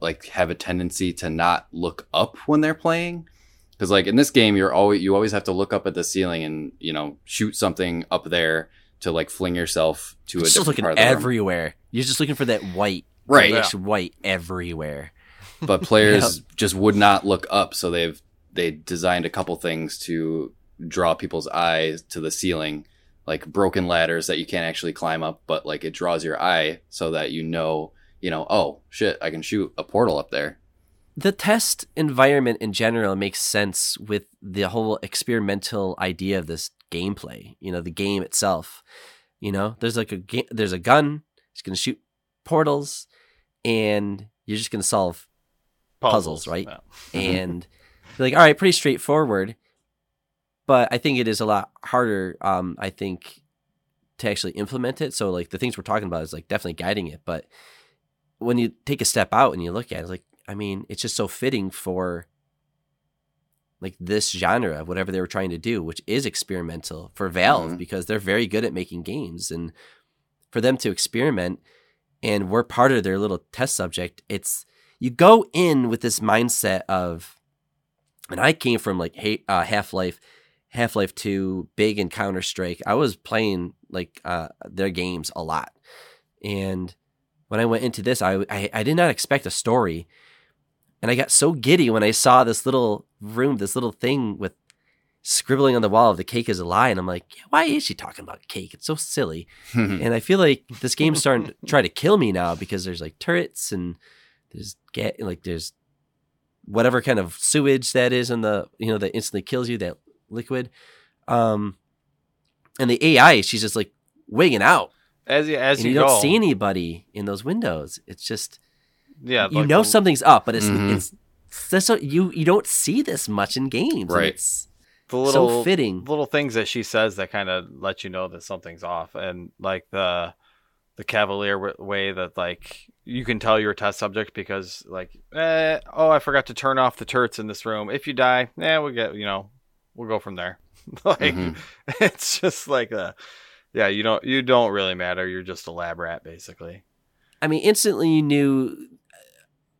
like have a tendency to not look up when they're playing because like in this game you're always you always have to look up at the ceiling and you know shoot something up there to like fling yourself to a Just different looking part of the room. everywhere. You're just looking for that white, Right. grayish white everywhere. but players just would not look up so they've they designed a couple things to draw people's eyes to the ceiling like broken ladders that you can't actually climb up but like it draws your eye so that you know you know oh shit i can shoot a portal up there the test environment in general makes sense with the whole experimental idea of this gameplay. You know, the game itself. You know, there's like a ga- there's a gun. It's gonna shoot portals, and you're just gonna solve. Puzzles, right? Yeah. And you're like, all right, pretty straightforward. But I think it is a lot harder. Um, I think to actually implement it. So like the things we're talking about is like definitely guiding it. But when you take a step out and you look at it, like I mean, it's just so fitting for like this genre, of whatever they were trying to do, which is experimental for Valve Mhm. because they're very good at making games, and for them to experiment, and we're part of their little test subject. It's you go in with this mindset of, and I came from like hey, uh, Half Life, Half Life Two, big and Counter Strike. I was playing like uh, their games a lot, and when I went into this, I, I I did not expect a story, and I got so giddy when I saw this little room, this little thing with scribbling on the wall of the cake is a lie, and I'm like, yeah, why is she talking about cake? It's so silly. and I feel like this game's starting to try to kill me now because there's like turrets and there's get like there's whatever kind of sewage that is in the you know that instantly kills you that liquid. Um and the ai she's just like wigging out. As you as and you, you, don't see anybody in those windows. It's just Yeah, you like know the- something's up but it's Mhm. it's that's so you you don't see this much in games Right. it's the little so fitting. little things that she says that kind of let you know that something's off, and like the the cavalier way that like you can tell you're a test subject because like eh, oh I forgot to turn off the turrets in this room. If you die, yeah, we'll get you know we'll go from there. like Mhm. it's just like a yeah you don't you don't really matter. You're just a lab rat basically. I mean, instantly you knew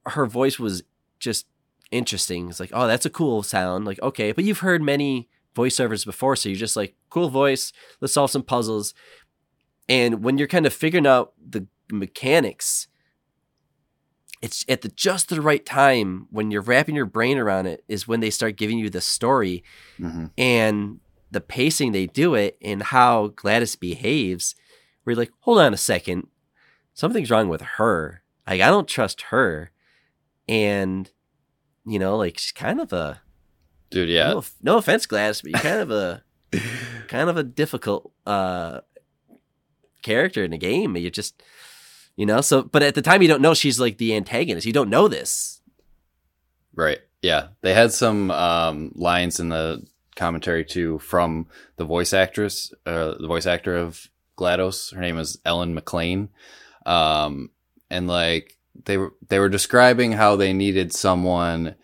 her voice was just interesting. It's like, oh, that's a cool sound. Like, okay, but you've heard many voiceovers before, so you're just like, cool voice. Let's solve some puzzles. And when you're kind of figuring out the mechanics, it's at the just the right time when you're wrapping your brain around it is when they start giving you the story Mhm. and the pacing they do it and how GLaDOS behaves, where you're like, hold on a second, something's wrong with her. Like I don't trust her, and you know, like she's kind of a Dude, yeah. no, no offense, GLaDOS, but you're kind of a kind of a difficult uh character in the game. You're just you know, so but at the time you don't know she's like the antagonist. You don't know this. Right. Yeah. They had some um, lines in the commentary too from the voice actress, uh, the voice actor of GLaDOS. Her name is Ellen McLain. Um, and like they were, they were describing how they needed someone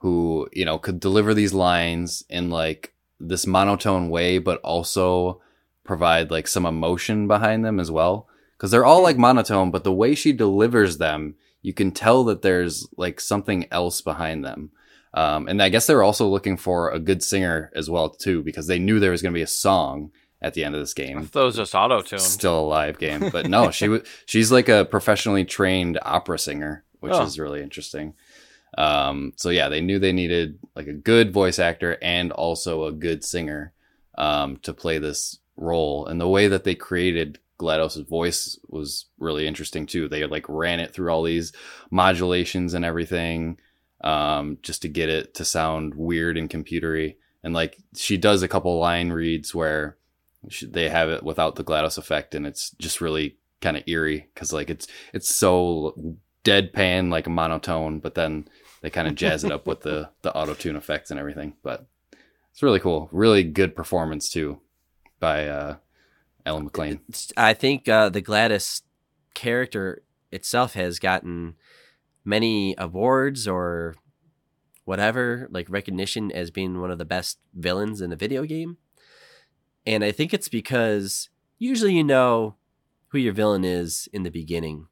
who, you know, could deliver these lines in like this monotone way, but also provide like some emotion behind them as well. Cause they're all like monotone, but the way she delivers them, you can tell that there's like something else behind them. Um, and I guess they were also looking for a good singer as well too, because they knew there was going to be a song at the end of this game. thought it was just auto tune. Still a live game, but no, she was she's like a professionally trained opera singer, which Oh. is really interesting. Um, so yeah, they knew they needed like a good voice actor and also a good singer um, to play this role. And the way that they created GLaDOS' voice was really interesting too. They like ran it through all these modulations and everything um, just to get it to sound weird and computery. And like she does a couple line reads where she, they have it without the GLaDOS effect, and it's just really kind of eerie because like it's it's so deadpan like monotone, but then they kind of jazz it up with the the auto tune effects and everything. But it's really cool, really good performance too by uh, Ellen McLain. I think uh, the GLaDOS character itself has gotten many awards or whatever, like recognition as being one of the best villains in a video game. And I think it's because usually you know who your villain is in the beginning.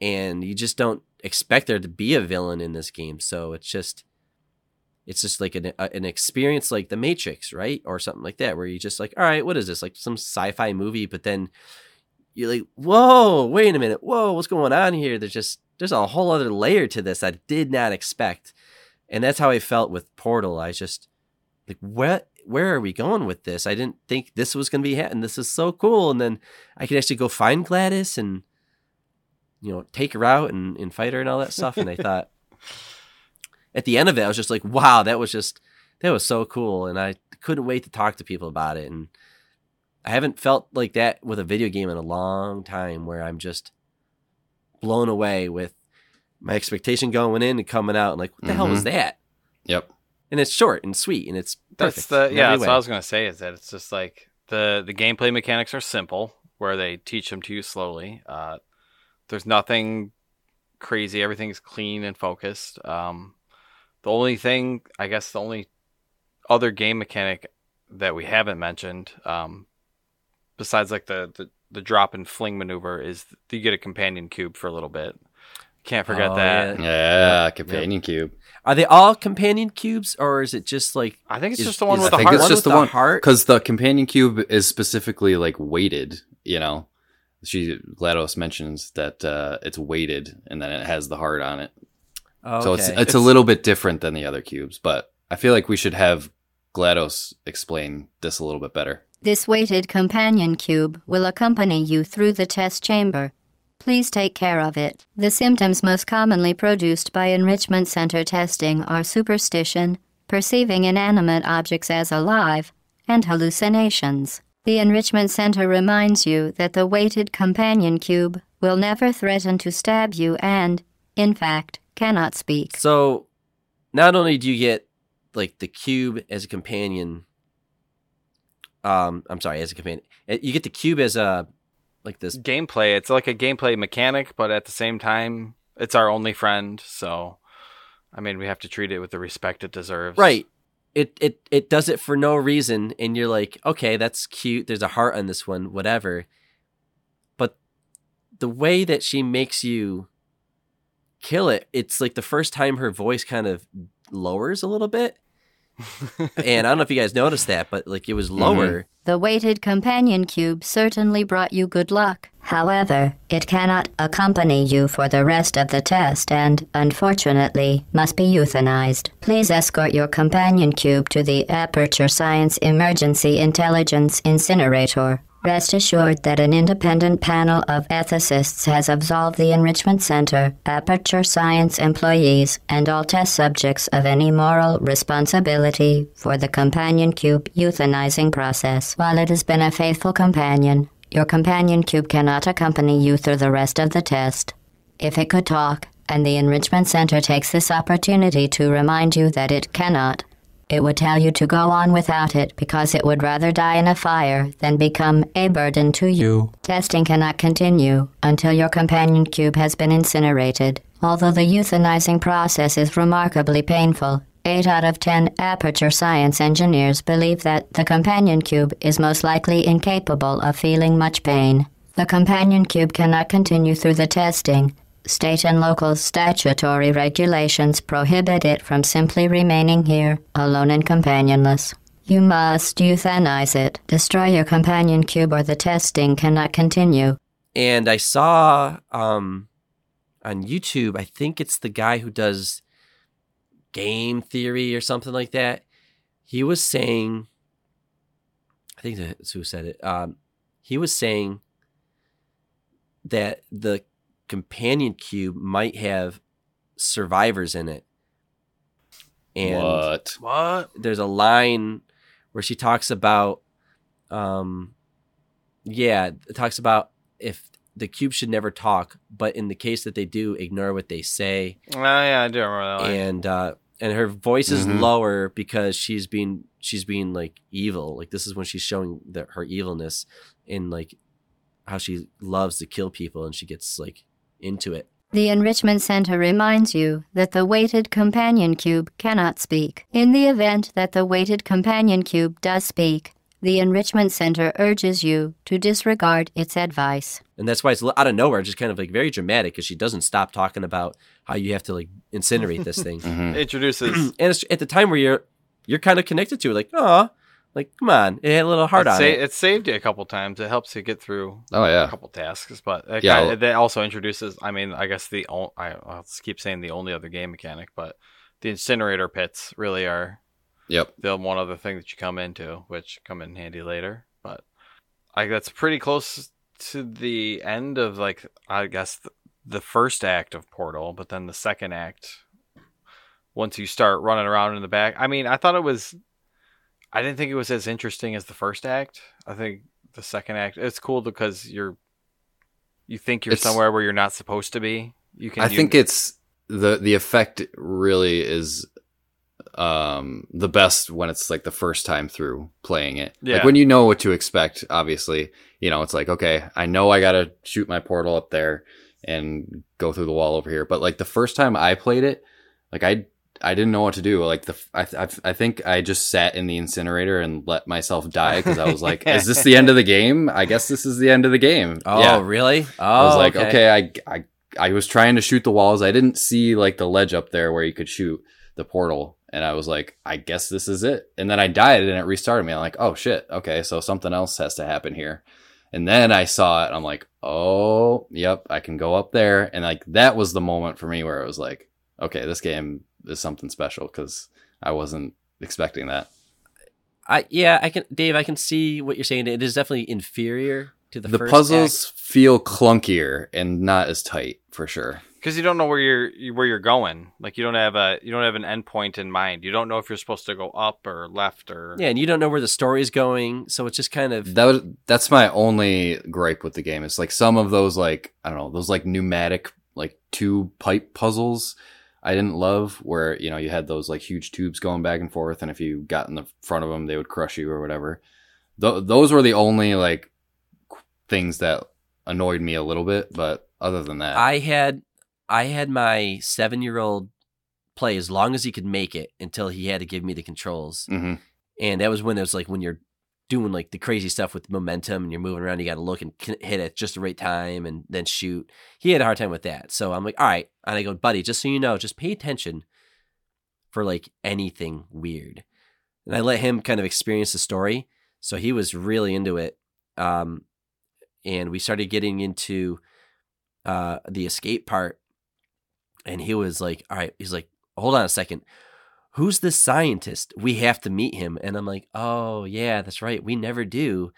And you just don't expect there to be a villain in this game. So it's just it's just like an a- an experience like The Matrix, right? Or something like that where you're just like, all right, what is this? Like some sci-fi movie, but then you're like, whoa, wait a minute, whoa, what's going on here? There's just there's a whole other layer to this I did not expect, and that's how I felt with Portal. I just like, what? Where are we going with this? I didn't think this was going to be happening. This is so cool, and then I could actually go find GLaDOS and you know take her out and, and fight her and all that stuff. And I thought at the end of it, I was just like, wow, that was just that was so cool, and I couldn't wait to talk to people about it. And I haven't felt like that with a video game in a long time where I'm just blown away with my expectation going in and coming out and like, what the hell was Mhm. that? Yep. And it's short and sweet and it's perfect. That's the yeah. every That's what I was gonna say. Is that it's just like the the gameplay mechanics are simple, where they teach them to you slowly. Uh, there's nothing crazy. Everything's clean and focused. Um, the only thing, I guess, the only other game mechanic that we haven't mentioned, um, besides like the, the the drop and fling maneuver, is you get a companion cube for a little bit. Can't forget Oh, that. yeah. Yeah, companion cube. Are they all companion cubes or is it just like I think it's Is- just the one is- with I the think heart. it's just the the one heart? because the companion cube is specifically like weighted. You know, she GLaDOS mentions that uh, it's weighted and then it has the heart on it. Oh, So it's, okay. it's a little bit different than the other cubes, but I feel like we should have GLaDOS explain this a little bit better. This weighted companion cube will accompany you through the test chamber. Please take care of it. The symptoms most commonly produced by enrichment center testing are superstition, perceiving inanimate objects as alive, and hallucinations. The enrichment center reminds you that the weighted companion cube will never threaten to stab you and, in fact, cannot speak. So, not only do you get like the cube as a companion, um, I'm sorry, as a companion, eh, you get the cube as a like this. gameplay. It's like a gameplay mechanic, but at the same time, it's our only friend. So, I mean, we have to treat it with the respect it deserves. Right. It it it does it for no reason, and you're like, okay, that's cute. There's a heart on this one, whatever. But the way that she makes you kill it, it's like the first time her voice kind of lowers a little bit. and I don't know if you guys noticed that, but like it was mm-hmm. lower. The weighted companion cube certainly brought you good luck. However, it cannot accompany you for the rest of the test and, unfortunately, must be euthanized. Please escort your companion cube to the Aperture Science Emergency Intelligence Incinerator. Rest assured that an independent panel of ethicists has absolved the Enrichment Center, Aperture Science employees, and all test subjects of any moral responsibility for the companion cube euthanizing process. While it has been a faithful companion, your companion cube cannot accompany you through the rest of the test. If it could talk, and the Enrichment Center takes this opportunity to remind you that it cannot, it would tell you to go on without it because it would rather die in a fire than become a burden to you. Testing cannot continue until your companion cube has been incinerated. Although the euthanizing process is remarkably painful, 8 out of 10 aperture science engineers believe that the companion cube is most likely incapable of feeling much pain. The companion cube cannot continue through the testing. State and local statutory regulations prohibit it from simply remaining here, alone and companionless. You must euthanize it. Destroy your companion cube or the testing cannot continue. And I saw um on YouTube, I think it's the guy who does game theory or something like that. He was saying I think that's who said it. Um he was saying that the companion cube might have survivors in it. And what? What? there's a line where she talks about um yeah it talks about if the cube should never talk but in the case that they do ignore what they say Oh yeah, I do remember that. Line. and uh and her voice is Mhm. lower because she's being she's being like evil like this is when she's showing the, her evilness in like how she loves to kill people and she gets like into it The Enrichment Center reminds you that the weighted companion cube cannot speak. In the event that the weighted companion cube does speak, the Enrichment Center urges you to disregard its advice. and that's why it's out of nowhere just kind of like very dramatic because she doesn't stop talking about how you have to like incinerate this thing Mhm. Introduces and it's at the time where you're you're kind of connected to it, like, oh, like come on, it had a little heart it, on sa- it. it saved you a couple times. It helps you get through Oh yeah, a couple tasks, but it Yeah, kinda- that also introduces. I mean, I guess the o- I, I'll keep saying the only other game mechanic, but the incinerator pits really are Yep. the one other thing that you come into, which come in handy later. But I that's pretty close to the end of like I guess the, the first act of Portal, but then the second act. Once you start running around in the back, I mean, I thought it was. I didn't think it was as interesting as the first act. I think the second act it's cool because you're. You think you're It's- somewhere where you're not supposed to be. You can. I you- think it's the the effect really is um the best when it's like the first time through playing it. Yeah. Like when you know what to expect, obviously, you know, it's like, okay, I know I gotta shoot my portal up there and go through the wall over here. But like the first time I played it, like I I didn't know what to do. Like the I I, I think I just sat in the incinerator and let myself die because I was like, is this the end of the game? I guess this is the end of the game. oh, yeah. really? Oh, I was oh, like, okay, I, I, I was trying to shoot the walls. I didn't see like the ledge up there where you could shoot the portal. And I was like, I guess this is it. And then I died and it restarted me. I'm like, oh shit. Okay. So something else has to happen here. And then I saw it. I'm like, oh, yep, I can go up there. And like, that was the moment for me where it was like, okay, this game is something special because I wasn't expecting that. I yeah, I can Dave, I can see what you're saying. It is definitely inferior to the, The, first puzzles act. feel clunkier and not as tight for sure. because you don't know where you're where you're going. Like you don't have a you don't have an endpoint in mind. You don't know if you're supposed to go up or left or Yeah, and you don't know where the story is going, so it's just kind of That was, that's my only gripe with the game. It's like some of those like I don't know those like pneumatic like tube pipe puzzles I didn't love where you know you had those like huge tubes going back and forth and if you got in the front of them they would crush you or whatever. Th- those were the only like things that annoyed me a little bit, but other than that, I had I had my seven year old play as long as he could make it until he had to give me the controls. hmm And that was when it was like when you're doing like the crazy stuff with momentum and you're moving around, you got to look and hit at just the right time and then shoot. He had a hard time with that. So I'm like, all right. And I go, buddy, just so you know, just pay attention for like anything weird. And I let him kind of experience the story. So he was really into it. Um, and we started getting into uh, the escape part. And he was like, all right, he's like, hold on a second who's this scientist? We have to meet him. And I'm like, oh, yeah, that's right. We never do.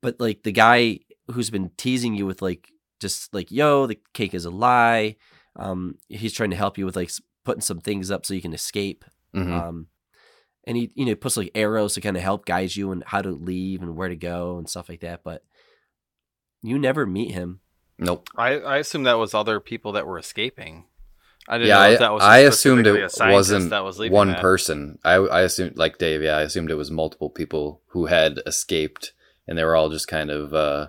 But like the guy who's been teasing you with like, just like, yo, the cake is a lie. Um, he's trying to help you with like putting some things up so you can escape. hmm Um, and he, you know, puts like arrows to kind of help guide you and how to leave and where to go and stuff like that. But you never meet him. nope. I I assume that was other people that were escaping. I didn't Yeah, know I, if that was I assumed it wasn't that was one that. person. I, I assumed, like Dave, yeah, I assumed it was multiple people who had escaped, and they were all just kind of uh,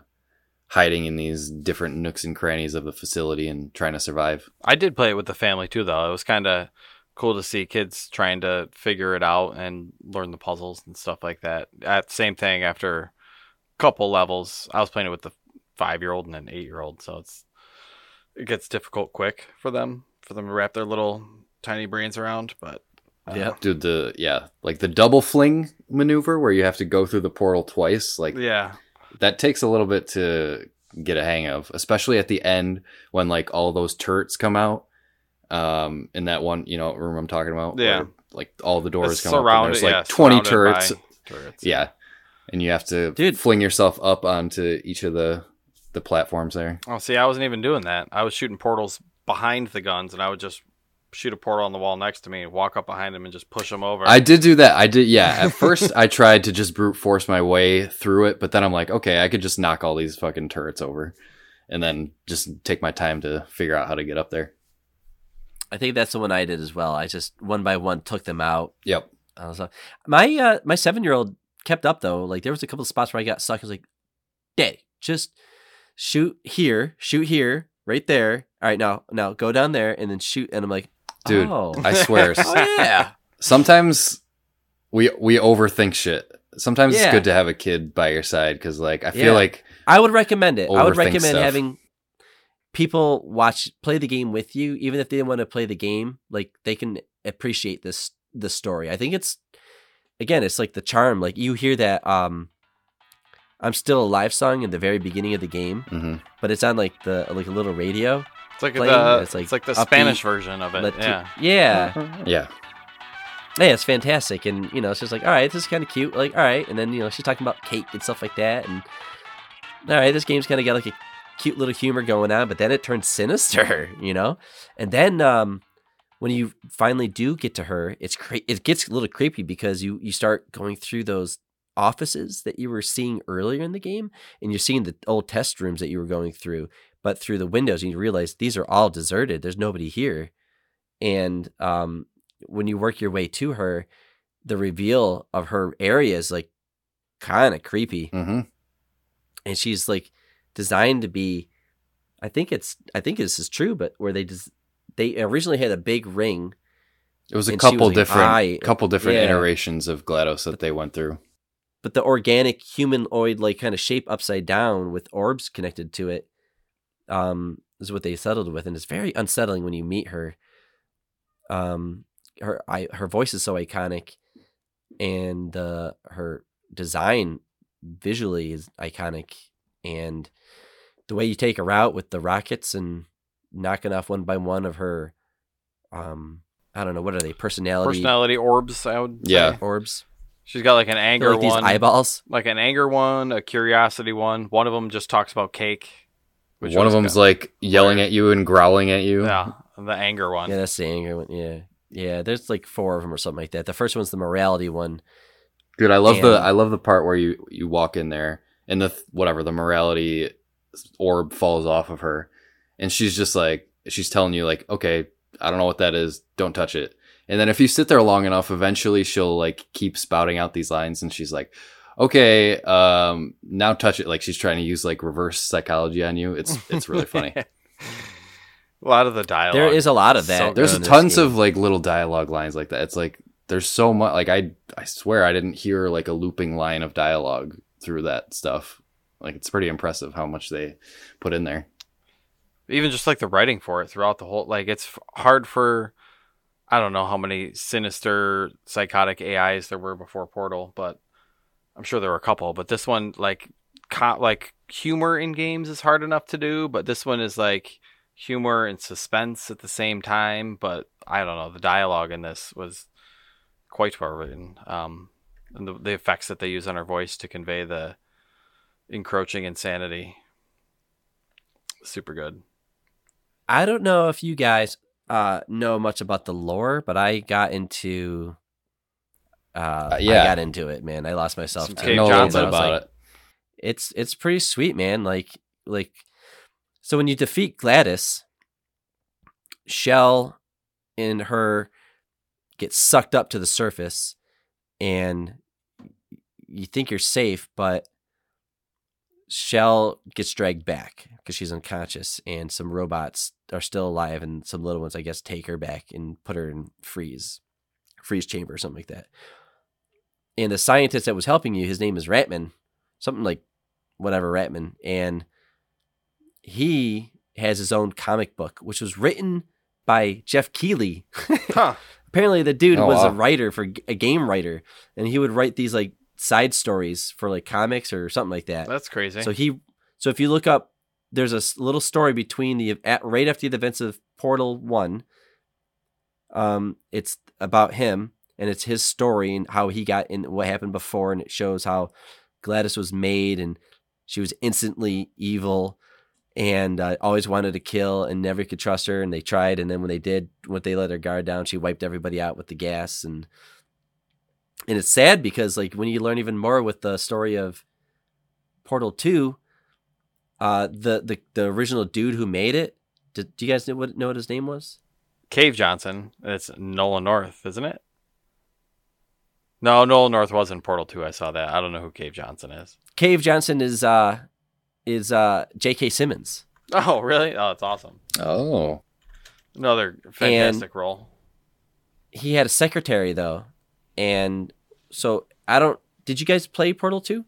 hiding in these different nooks and crannies of the facility and trying to survive. I did play it with the family too, though. It was kind of cool to see kids trying to figure it out and learn the puzzles and stuff like that. At same thing after a couple levels, I was playing it with the five year old and an eight year old, so it's it gets difficult quick for them for them to wrap their little tiny brains around. But uh, Yeah. Dude, the yeah, like the double fling maneuver where you have to go through the portal twice, like yeah, that takes a little bit to get a hang of, especially at the end when like all those turrets come out. Um, in that one, you know, room I'm talking about. Yeah. where, like all the doors It's come up. And there's like yeah, 20 turrets. turrets. Yeah. And you have to Dude. fling yourself up onto each of the the platforms there. Oh, see, I wasn't even doing that. I was shooting portals behind the guns, and I would just shoot a portal on the wall next to me, walk up behind them, and just push them over. I did do that. I did yeah. At first I tried to just brute force my way through it, but then I'm like, okay, I could just knock all these fucking turrets over and then just take my time to figure out how to get up there. I think that's the one I did as well. I just one by one took them out. Yep. I was like, my uh, my seven year old kept up though. Like there was a couple of spots where I got stuck. I was like, "Daddy, just shoot here, shoot here, right there. All right, now now go down there and then shoot." And I'm like, Dude, oh, I swear. oh yeah, sometimes we we overthink shit. Sometimes it's good to have a kid by your side because like I feel Yeah. like I would recommend it. I would recommend stuff. having people watch play the game with you, even if they didn't want to play the game. Like they can appreciate this the story. I think it's again, it's like the charm. Like you hear that um I'm still alive song in the very beginning of the game, mhm. but it's on like the like a little radio. it's like playing, the it's it's like like, the upbeat, Spanish version of it. Let- yeah, yeah. yeah, Yeah, it's fantastic, and you know, it's just like, all right, this is kind of cute. Like, all right, and then you know, she's talking about cake and stuff like that, and all right, this game's kind of got like a cute little humor going on, but then it turns sinister, you know, and then um, when you finally do get to her, it's cra- it gets a little creepy because you you start going through those offices that you were seeing earlier in the game, and you're seeing the old test rooms that you were going through, but through the windows, and you realize these are all deserted. There's nobody here, and um, when you work your way to her, the reveal of her area is like kind of creepy, hmm and she's like designed to be. I think it's. I think this is true, but where they just they originally had a big ring. it was a she was couple like, different couple different Yeah. iterations of GLaDOS that they went through. But the organic humanoid like kind of shape upside down with orbs connected to it um is what they settled with and it's very unsettling when you meet her um her I, her voice is so iconic and uh her design visually is iconic and the way you take her out with the rockets and knocking off one by one of her um I don't know what are they personality personality orbs. I would say. Yeah. orbs She's got like an anger like these one, eyeballs. like an anger one, a curiosity one. One of them just talks about cake. which One of was them's good. like yelling at you and growling at you. yeah, the anger one. Yeah, that's the anger one. Yeah, yeah. There's like four of them or something like that. The first one's the morality one. Dude, I love the I love the part where you you walk in there and the whatever the morality orb falls off of her, and she's just like she's telling you like, okay, I don't know what that is, don't touch it. And then if you sit there long enough, eventually she'll like keep spouting out these lines, and she's like, okay, um, now touch it. Like she's trying to use like reverse psychology on you. It's it's really funny. a lot of the dialogue. There is a lot of that. So There's tons of like little dialogue lines like that. It's like there's so much. Like I I swear I didn't hear like a looping line of dialogue through that stuff. Like it's pretty impressive how much they put in there. even just like the writing for it throughout the whole like it's hard for i don't know how many sinister psychotic ais there were before portal but i'm sure there were a couple but this one like co- like humor in games is hard enough to do but this one is like humor and suspense at the same time but i don't know the dialogue in this was quite well written um and the, the effects that they use on her voice to convey the encroaching insanity. Super good. I don't know if you guys uh, know much about the lore, but I got into. Uh, Uh, yeah. I got into it, man. I lost myself. Some to I Cave know a little Johnson bit I was about like, it. It's it's pretty sweet, man. Like like, so when you defeat GLaDOS, Chell and her get sucked up to the surface, and you think you're safe, but Chell gets dragged back because she's unconscious, and some robots are still alive, and some little ones, I guess, take her back and put her in freeze, freeze chamber or something like that. And the scientist that was helping you, his name is Ratman, something like whatever Ratman, and he has his own comic book, which was written by Jeff Keighley. huh Apparently, the dude Oh, was a writer for a game writer, and he would write these like side stories for like comics or something like that. that's crazy So he, so if you look up, there's a little story between the at, right after the events of Portal One. Um, it's about him and it's his story and how he got in, what happened before, and it shows how GLaDOS was made and she was instantly evil and uh, always wanted to kill and never could trust her. And they tried, and then when they did, when they let her guard down, she wiped everybody out with the gas and. And it's sad because, like, when you learn even more with the story of Portal Two, uh, the the the original dude who made it. Did, do you guys know what know what his name was? Cave Johnson. It's Nolan North, isn't it? No, Nolan North was in Portal 2. I saw that. I don't know who Cave Johnson is. Cave Johnson is uh is uh J.K. Simmons. Oh, really? Oh, that's awesome. Oh, Another fantastic role. He had a secretary though, and so I don't. Did you guys play Portal Two?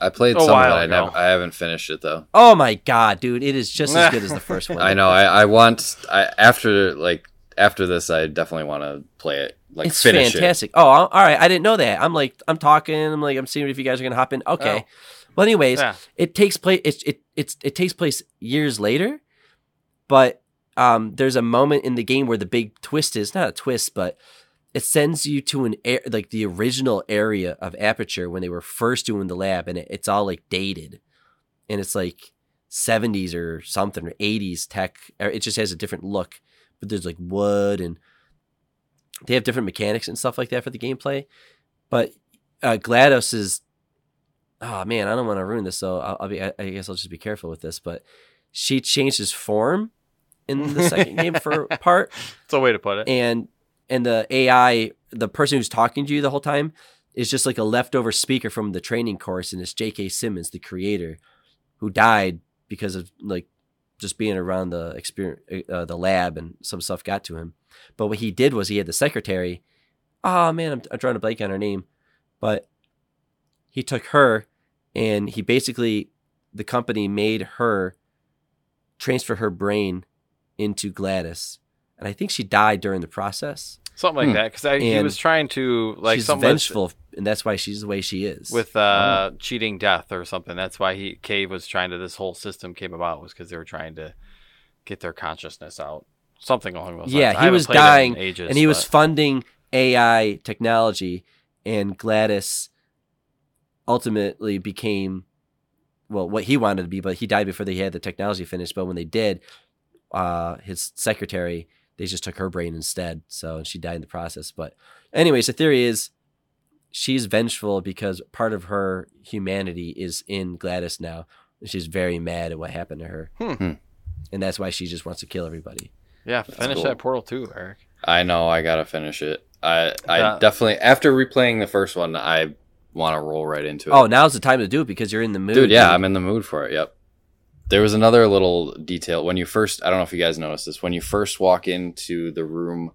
I played A some of it. I, ago. never, I haven't finished it though. Oh my god, dude! It is just as good as the first one. I know. I, I want. I after like after this, I definitely want to play it. Like it's finish fantastic. Oh, all right. I didn't know that. I'm like, I'm talking. I'm like, I'm seeing if you guys are gonna hop in. Okay. Oh. Well, anyways, Yeah. it takes place. It, it it's it takes place years later, but um, there's a moment in the game where the big twist is not a twist, but it sends you to an air like the original area of Aperture when they were first doing the lab, and it, it's all like dated, and it's like 70s or something or 80s tech. It just has a different look, but there's like wood and they have different mechanics and stuff like that for the gameplay. But uh, GLaDOS is, oh man, I don't want to ruin this, so I'll, I'll be. I, I guess I'll just be careful with this. But she changed his form in the second game for part, It's a way to put it. and and the AI, the person who's talking to you the whole time, is just like a leftover speaker from the training course, and it's J.K. Simmons, the creator, who died because of like just being around the experience, uh, the lab, and some stuff got to him. But what he did was he had the secretary. Oh man, I'm, I'm trying to blank on her name, but he took her, and he basically the company made her transfer her brain into GLaDOS, and I think she died during the process. Something like Hmm. that. Because he was trying to, like, she's something with, vengeful, and that's why she's the way she is. with uh, cheating death or something. That's why he Cave was trying to, this whole system came about, was because they were trying to get their consciousness out. Something along those lines. Yeah, he was played it in dying, ages, and he was funding AI technology, and GLaDOS ultimately became well what he wanted to be, but he died before they had the technology finished. But when they did, uh, his secretary they just took her brain instead, so she died in the process. But anyways, the theory is she's vengeful because part of her humanity is in GLaDOS now. She's very mad at what happened to her, Hmm. Hmm. and that's why she just wants to kill everybody. Yeah, finish cool. that Portal too, Eric. I know I gotta finish it. I I That- definitely after replaying the first one, I want to roll right into it. Oh, now's the time to do it because you're in the mood, dude, yeah, I'm in the mood for it. Yep. There was another little detail when you first. I don't know if you guys noticed this. When you first walk into the room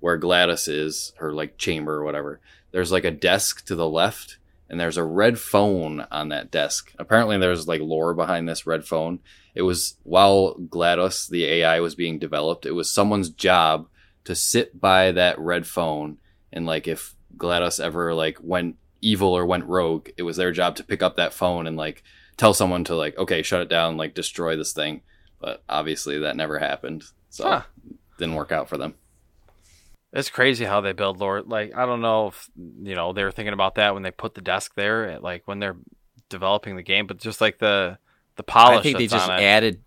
where GLaDOS is, her like chamber or whatever, there's like a desk to the left, and there's a red phone on that desk. Apparently, there's like lore behind this red phone. It was while GLaDOS, the AI, was being developed. It was someone's job to sit by that red phone, and like if GLaDOS ever like went evil or went rogue, it was their job to pick up that phone and like tell someone to like, okay, shut it down, like destroy this thing. But obviously that never happened. So Huh. didn't work out for them. It's crazy how they build lore. Like, I don't know if, you know, they were thinking about that when they put the desk there, at, like when they're developing the game, but just like the the polish I think they just added.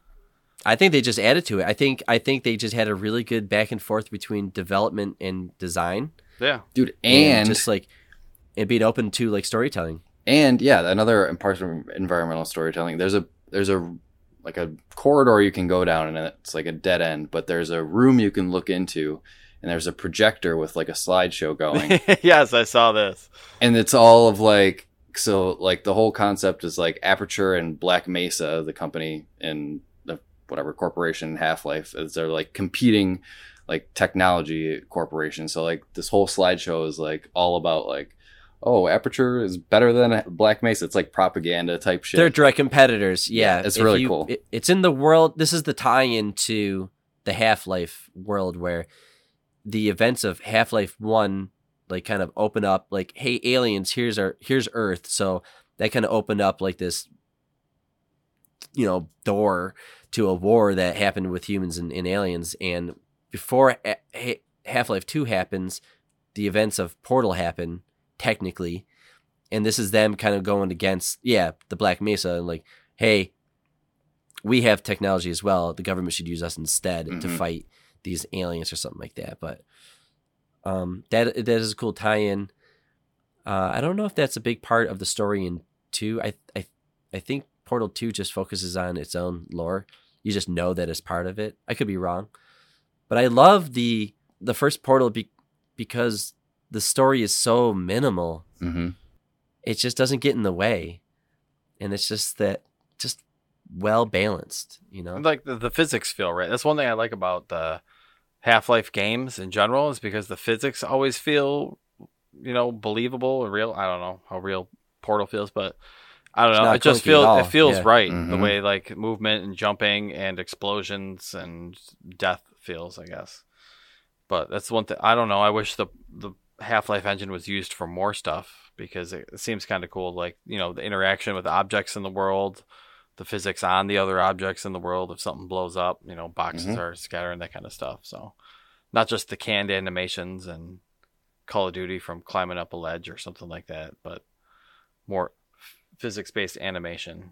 I think they just added to it. I think I think they just had a really good back and forth between development and design, yeah. Dude, and just like and being open to like storytelling. And yeah, another part of environmental storytelling. There's a there's a like a corridor you can go down and it's like a dead end, but there's a room you can look into and there's a projector with like a slideshow going. yes, I saw this. and it's all of like so like the whole concept is like aperture and black mesa the company and the whatever corporation half-life is they're like competing like technology corporations so like this whole slideshow is like all about like oh aperture is better than black mesa it's like propaganda type shit They're direct competitors. Yeah, Yeah, it's If really you- cool. it- it's in the world. This is the tie-in to the Half Life world where the events of Half Life One like kind of open up. Like, hey, aliens, here's our here's Earth. So that kind of opened up like this, you know, door to a war that happened with humans and, and aliens. And before eh, Half Life Two happens, the events of Portal happen technically and this is them kind of going against yeah the black mesa and like hey we have technology as well the government should use us instead to Mhm. fight these aliens or something like that but um that that is a cool tie-in. Uh i don't know if that's a big part of the story in 2 i i i think portal 2 just focuses on its own lore. You just know that it's part of it. I could be wrong but i love the the first portal be, because the story is so minimal hmm it just doesn't get in the way and it's just that just well balanced you know Like the, the physics feel right. That's one thing I like about the Half Life games in general is because the physics always feel, you know, believable and real. I don't know how real Portal feels, but I don't know. It just feels it feels yeah. right the Mhm. way like movement and jumping and explosions and death feels. I guess, but that's one thing I don't know. I wish the the Half Life engine was used for more stuff because it, it seems kind of cool. Like you know the interaction with objects in the world the physics on the other objects in the world if something blows up you know boxes Mhm. are scattering that kind of stuff so not just the canned animations and call of duty from climbing up a ledge or something like that but more physics based animation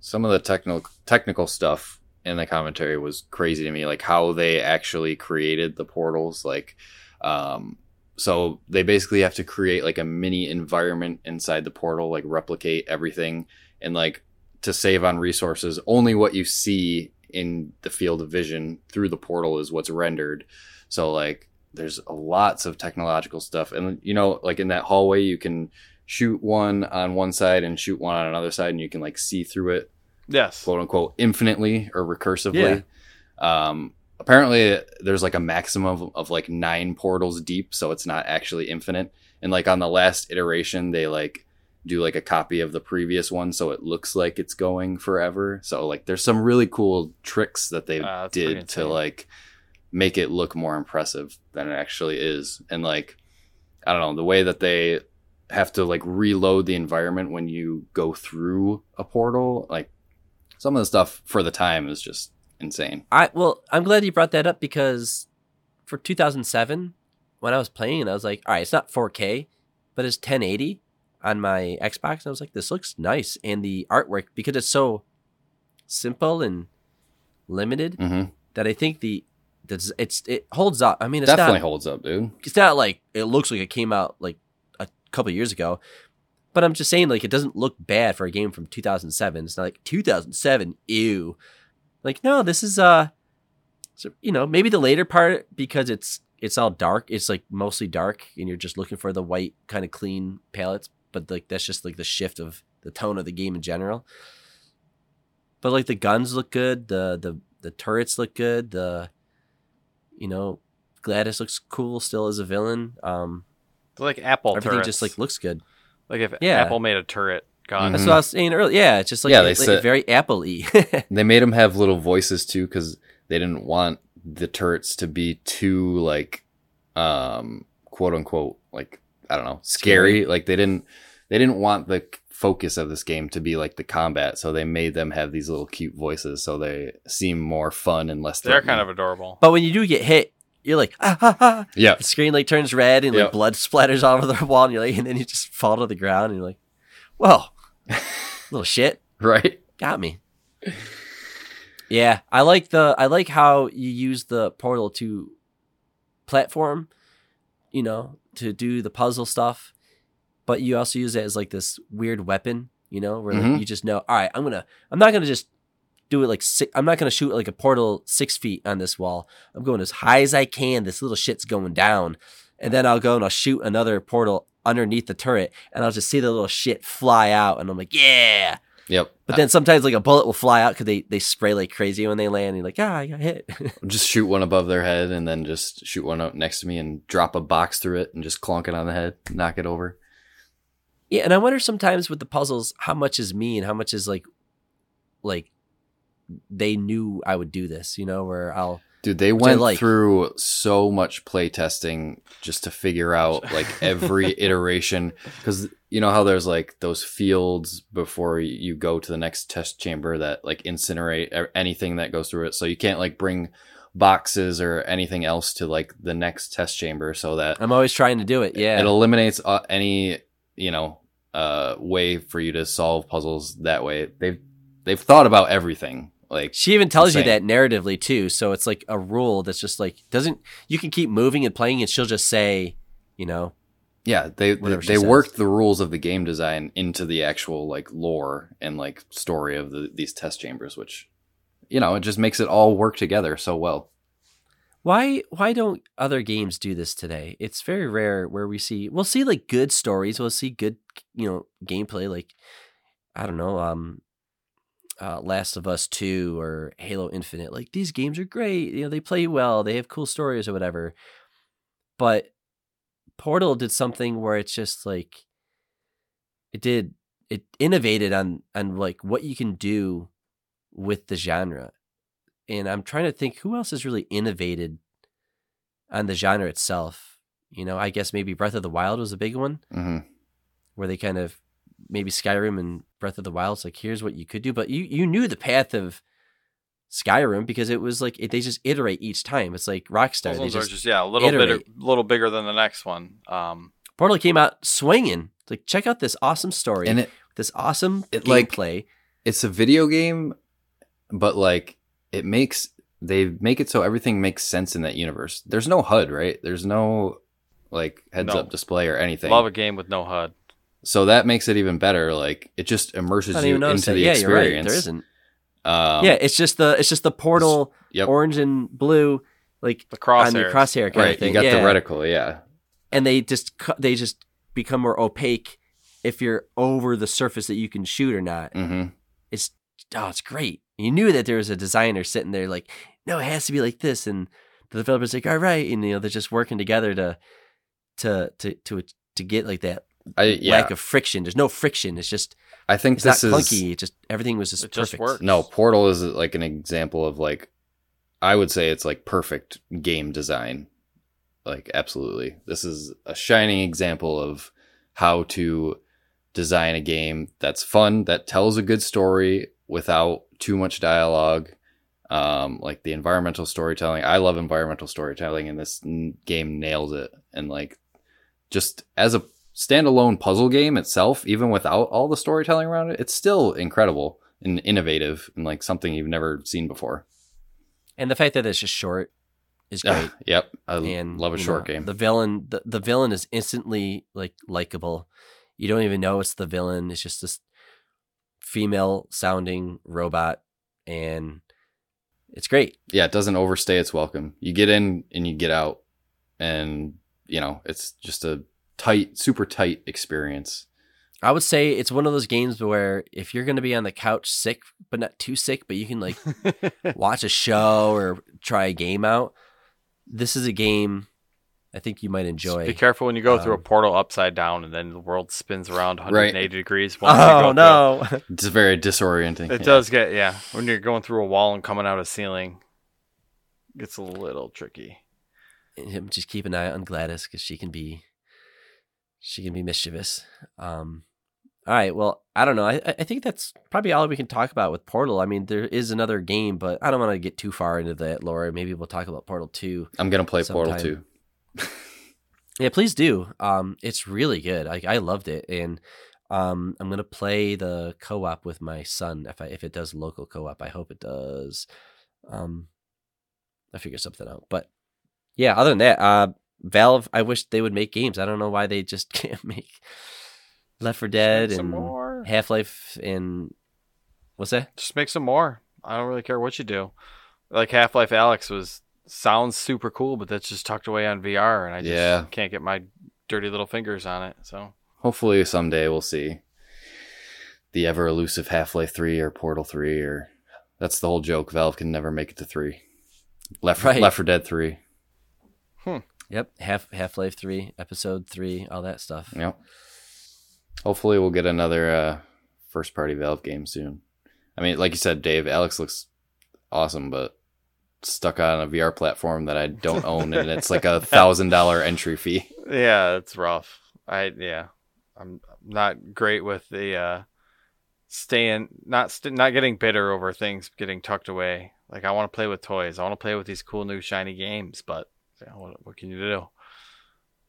some of the technical technical stuff in the commentary was crazy to me like how they actually created the portals like um so they basically have to create like a mini environment inside the portal like replicate everything and like to save on resources only what you see in the field of vision through the portal is what's rendered. So like there's lots of technological stuff. And you know like in that hallway you can shoot one on one side and shoot one on another side and you can like see through it yes. quote unquote infinitely or recursively. Um, apparently, there's like a maximum of, of like nine portals deep, so it's not actually infinite. And like on the last iteration, they like do like a copy of the previous one, so it looks like it's going forever. So like, there's some really cool tricks that they ah, pretty did to like make it look more impressive than it actually is. And like, I don't know the way that they have to like reload the environment when you go through a portal like some of the stuff for the time is just insane i well i'm glad you brought that up because for 2007 when i was playing it i was like all right it's not 4k but it's 1080 on my Xbox. And I was like, this looks nice, and the artwork because it's so simple and limited hmm that I think the that's it's it holds up. I mean, it's Definitely not holds up, dude. it's not like it looks like it came out like a couple years ago. But I'm just saying, like, it doesn't look bad for a game from 2007. It's not like 2007, ew. Like, no, this is uh, so, you know, maybe the later part because it's it's all dark. It's like mostly dark, and you're just looking for the white kind of clean palettes. But like that's just like the shift of the tone of the game in general. But like the guns look good, the the the turrets look good, the you know GLaDOS looks cool still as a villain. Um, They're like Apple everything turrets. just like looks good. like if Yeah. Apple made a turret gun. That's Mhm. what I was saying earlier. Yeah, it's just like Yeah, yeah, they like, said- very Apple y. They made them have little voices too because they didn't want the turrets to be too like, um, quote unquote, like I don't know, scary. Like they didn't they didn't want the focus of this game to be like the combat, so they made them have these little cute voices so they seem more fun and less. They're threatening. kind of adorable. but when you do get hit, you're like, ah, ha, ha. yeah, the screen like turns red and like Yep. blood splatters all over the wall, and you're like, and then you just fall to the ground, and you're like, well, little shit. right. got me. Yeah, I like the I like how you use the portal to platform, you know, to do the puzzle stuff, but you also use it as like this weird weapon, you know, where like, Mhm. you just know, all right, I'm gonna I'm not gonna just do it like six, I'm not gonna shoot like a portal six feet on this wall. I'm going as high as I can. This little shit's going down, and then I'll go and I'll shoot another portal underneath the turret, and I'll just see the little shit fly out, and I'm like, yeah. Yep. But then sometimes like a bullet will fly out because they, they spray like crazy when they land. And you're like, ah, I got hit. just shoot one above their head and then just shoot one out next to me and drop a box through it and just clonk it on the head, knock it over. yeah, and I wonder sometimes with the puzzles how much is me and how much is like like they knew I would do this. You know, where I'll Dude, they went like. through so much play testing just to figure out like every iteration because you know how there's like those fields before you go to the next test chamber that like incinerate anything that goes through it. So you can't like bring boxes or anything else to like the next test chamber so that I'm always trying to do it. Yeah, it eliminates uh, any you know uh way for you to solve puzzles that way. They've they've thought about everything. Like She even tells you that narratively too. So it's like a rule that's just like doesn't you can keep moving and playing and she'll just say, you know, Yeah, they she they worked the rules of the game design into the actual like lore and like story of the, these test chambers, which you know it just makes it all work together so well. why why don't other games do this today? It's very rare where we see we'll see like good stories, we'll see good you know gameplay like I don't know, um uh, Last of Us 2 or Halo Infinite. Like these games are great. You know, they play well, they have cool stories or whatever. But Portal did something where it's just like it did it innovated on on like what you can do with the genre. And I'm trying to think who else has really innovated on the genre itself. You know, I guess maybe Breath of the Wild was a big one hmm where they kind of maybe Skyrim and Breath of the Wild. It's like here's what you could do, but you you knew the path of Skyrim because it was like it, they just iterate each time. It's like Rockstar. Those They are just, just yeah, a little bit, a little bigger than the next one. Um, Portal came out swinging. It's like check out this awesome story, And it this awesome it, like- gameplay. it's a video game, but like it makes they make it so everything makes sense in that universe. There's no HUD, right? There's no like heads No. up display or anything. love a game with no HUD. So that makes it even better. Like it just immerses you into that. the Yeah, you're right. experience. There isn't. Um, yeah, it's just the it's just the portal Yep. orange and blue like The on your crosshair kind right. of thing. You got yeah. the reticle. Yeah. and they just cu- they just become more opaque if you're over the surface that you can shoot or not. hmm It's oh, it's great. You knew that there was a designer sitting there like, no, it has to be like this, and the developers like, all right, and you know they're just working together to to to to to get like that I yeah. lack of friction. There's no friction. It's just I think it's this not is clunky. It just everything was just It just perfect. worked. no Portal is like an example of like I would say it's like perfect game design. Like absolutely, this is a shining example of how to design a game that's fun, that tells a good story without too much dialogue. Um, like the environmental storytelling. I love environmental storytelling, and this n- game nails it. And like, just as a standalone puzzle game itself, even without all the storytelling around it, it's still incredible and innovative and like something you've never seen before. And the fact that it's just short is great. Ah, yep, I and love a short know, game. The villain, the, the villain is instantly like likable. You don't even know it's the villain. It's just this female sounding robot, and it's great. yeah, it doesn't overstay its welcome. You get in and you get out, and you know it's just a tight, super tight experience. I would say it's one of those games where if you're going to be on the couch sick, but not too sick, but you can like watch a show or try a game out. This is a game I think you might enjoy. Be careful when you go through a Um, portal upside down and then the world spins around Right. 180 degrees. once you Oh go no! It's very disorienting. it. It yeah. does get yeah. When you're going through a wall and coming out a ceiling, it gets a little tricky. And Just keep an eye on GLaDOS because she can be, she can be mischievous. Um, all right. Well, I don't know. I I think that's probably all we can talk about with Portal. I mean, there is another game, but I don't want to get too far into that, Laura. Maybe we'll talk about Portal Two. I'm gonna play Portal sometime. 2. Yeah, please do. Um, it's really good. I I loved it, and um, I'm gonna play the co-op with my son if I if it does local co-op. I hope it does. Um, I figure something out. But yeah, other than that, uh, Valve. I wish they would make games. I don't know why they just can't make Left 4 Dead and. Half Life and what's that? Just make some more. I don't really care what you do. Like Half Life Alyx was sounds super cool, but that's just tucked away on VR, and I just Yeah. can't get my dirty little fingers on it. So Hopefully someday we'll see the ever elusive Half Life 3 or Portal 3 or that's the whole joke. Valve can never make it to 3. Left Right. Left 4 Dead 3. Hmm. Yep, Half Half Life Three, Episode Three, all that stuff. Yep. Hopefully we'll get another uh, first party Valve game soon. I mean, like you said, Dave, Alyx looks awesome, but stuck on a VR platform that I don't own, and it's like a thousand dollar entry fee. yeah, it's rough. I yeah, I'm not great with the uh, staying not st- not getting bitter over things getting tucked away. Like I want to play with toys. I want to play with these cool new shiny games, but yeah, what, what can you do?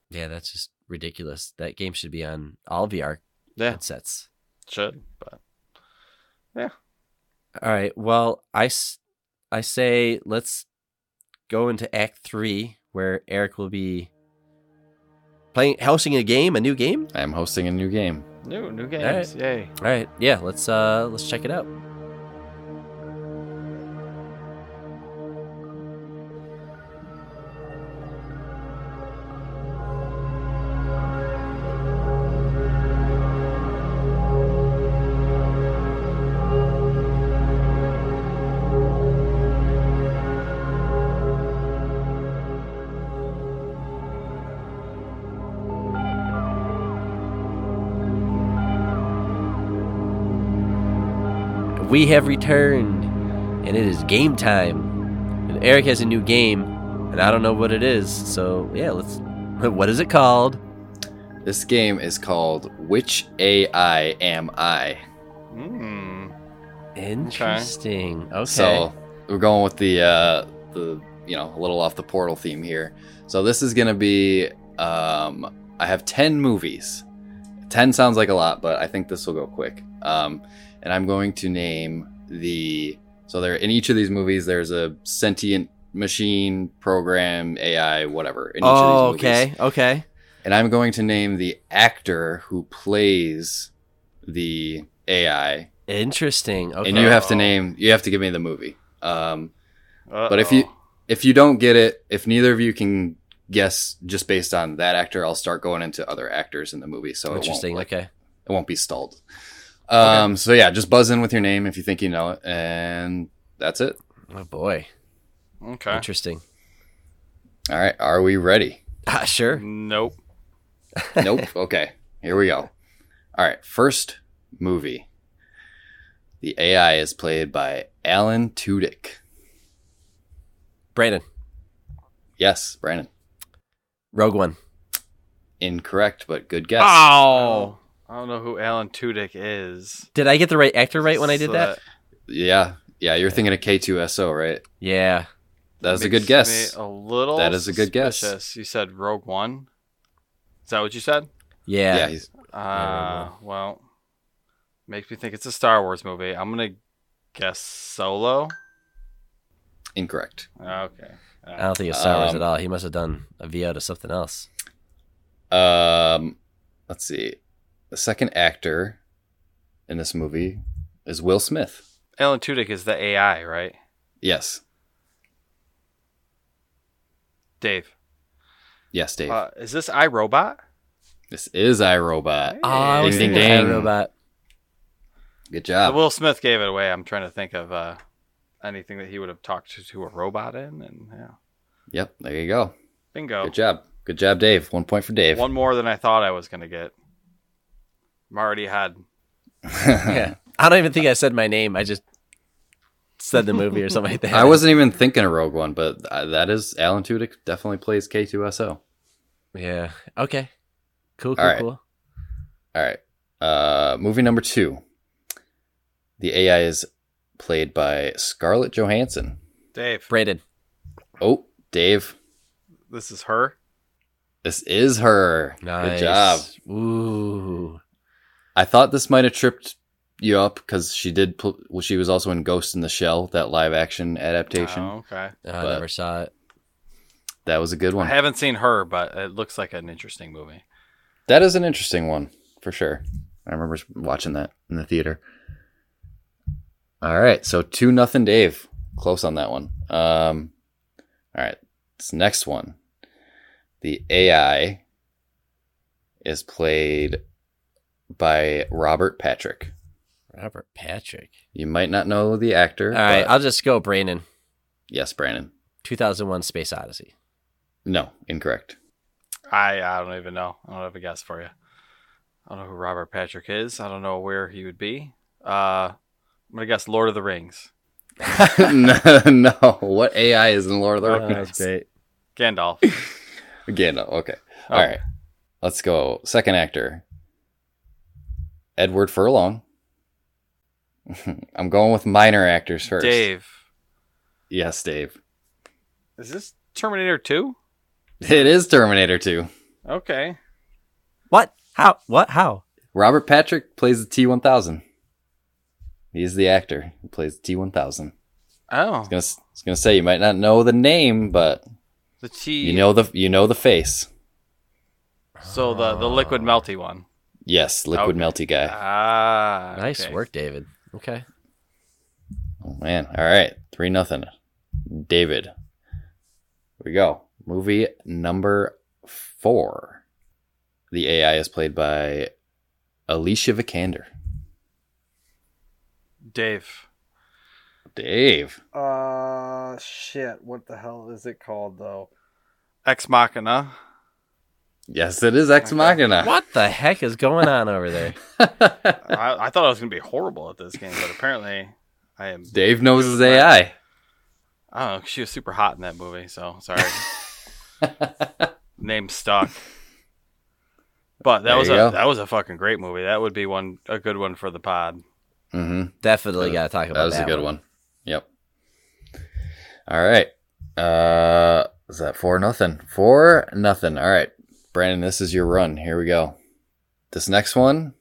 Yeah, that's just ridiculous. That game should be on all VR Yeah, headsets. should but yeah. All right. Well, I, I say let's go into Act Three, where Eric will be playing, hosting a game, a new game. I am hosting a new game. new new games. Yay! All right. Yeah. Let's uh let's check it out. We have returned, and it is game time. And Eric has a new game, and I don't know what it is. So yeah, let's. What is it called? This game is called Which AI Am I? Mm. Interesting. Okay. So we're going with the uh, the you know a little off the portal theme here. So this is gonna be um, I have ten movies. Ten sounds like a lot, but I think this will go quick. Um, and I'm going to name the so there in each of these movies there's a sentient machine program AI whatever in each oh, of these movies. okay. Okay. And I'm going to name the actor who plays the AI Interesting. Okay. and you have to name you have to give me the movie um But but if you if you don't get it if neither of you can guess just based on that actor i'll start going into other actors in the movie so it won't, Interesting. like, okay. it won't be stalled um so yeah just buzz in with your name if you think you know it and that's it. Oh boy. okay, Interesting. all right. Are we ready? Ah, sure. nope. nope. Okay. Here we go. All right. First movie. The ai is played by alan tudyk. Brandon. yes brandon. Rogue One. incorrect but good guess. Oh, I don't know who Alan Tudyk is. Did I get the right actor right when I did So that? Yeah, yeah, you're thinking of K2SO, right? Yeah. That's a good guess. A little. That is a good guess. suspicious. You said Rogue One. Is that what you said? Yeah. yeah, he's Uh, well, makes me think it's a Star Wars movie. I'm gonna guess Solo. incorrect. Okay. I don't think it's Star Wars Um, at all. He must have done a VO to something else. Um, let's see. The second actor in this movie is Will Smith. Alan Tudyk is the AI, right? Yes, Dave. yes, Dave. Uh, is this iRobot? this is iRobot. Oh, I was Ding, thinking ding, Hey ding. Robot. Good Uh, job. Will Smith gave it away. I'm trying to think of uh, anything that he would have talked to, to a robot in, and yeah, Yep, there you go. bingo. Good job. Good job, Dave. One point for Dave. One more than I thought I was gonna get. I'm already had. Yeah. I don't even think I said my name. I just said the movie or something like that. I wasn't even thinking of Rogue One, but uh, that is Alan Tudyk definitely plays K2SO. Yeah. Okay. Cool. Cool. All right. Cool. All right. Uh, movie number two. The AI is played by Scarlett Johansson. Dave, Braden. Oh, Dave, this is her. this is her. Nice. Good job. Ooh. I thought this might have tripped you up because she did. Pl- well, she was also in Ghost in the Shell, that live action adaptation. Oh, okay. Oh, I never saw it. That was a good one. I haven't seen her, but it looks like an interesting movie. That is an interesting one for sure. I remember watching that in the theater. All right, so two nothing, Dave. Close on that one. Um, all right, this next one. The AI is played by Robert Patrick. Robert Patrick. You might not know the actor. All right. I'll just go Brandon. yes, Brandon. 2001 Space Odyssey. No, incorrect. I I don't even know. I don't have a guess for you. I don't know who Robert Patrick is. I don't know where he would be. Uh, I'm gonna guess Lord of the Rings. no, no, what AI is in Lord of the Oh, Rings? that's great. Gandalf. Again, no, okay. Oh. All right. Let's go. Second actor. Edward Furlong. I'm going with minor actors first. Dave. Yes, Dave. Is this Terminator 2? It is Terminator 2. Okay. What? How? What? How? Robert Patrick plays the T1000. He's the actor who plays the T1000. I Oh, was gonna, I was gonna say you might not know the name, but the T. you know the you know the face. So the the liquid melty one. Yes, liquid Okay. melty guy. Ah. Nice okay. work, David. Okay. Oh man. All right. Three nothing. David. Here we go. Movie number four. The AI is played by Alicia Vikander. Dave. Dave. Uh, shit. What the hell is it called though? Ex Machina. Yes, it is Ex Okay. Machina. What the heck is going on over there? I, I thought I was gonna be horrible at this game, but apparently I am. Dave knows his AI. I don't know. She was super hot in that movie, so sorry. Name stuck. But that There was a go. that was a fucking great movie. That would be one a good one for the pod. Mm-hmm. Definitely got to talk about That was that a good one. Yep. All right. Uh, is that four nothing? Four nothing. All right, Brandon, this is your run. Here we go. This next one,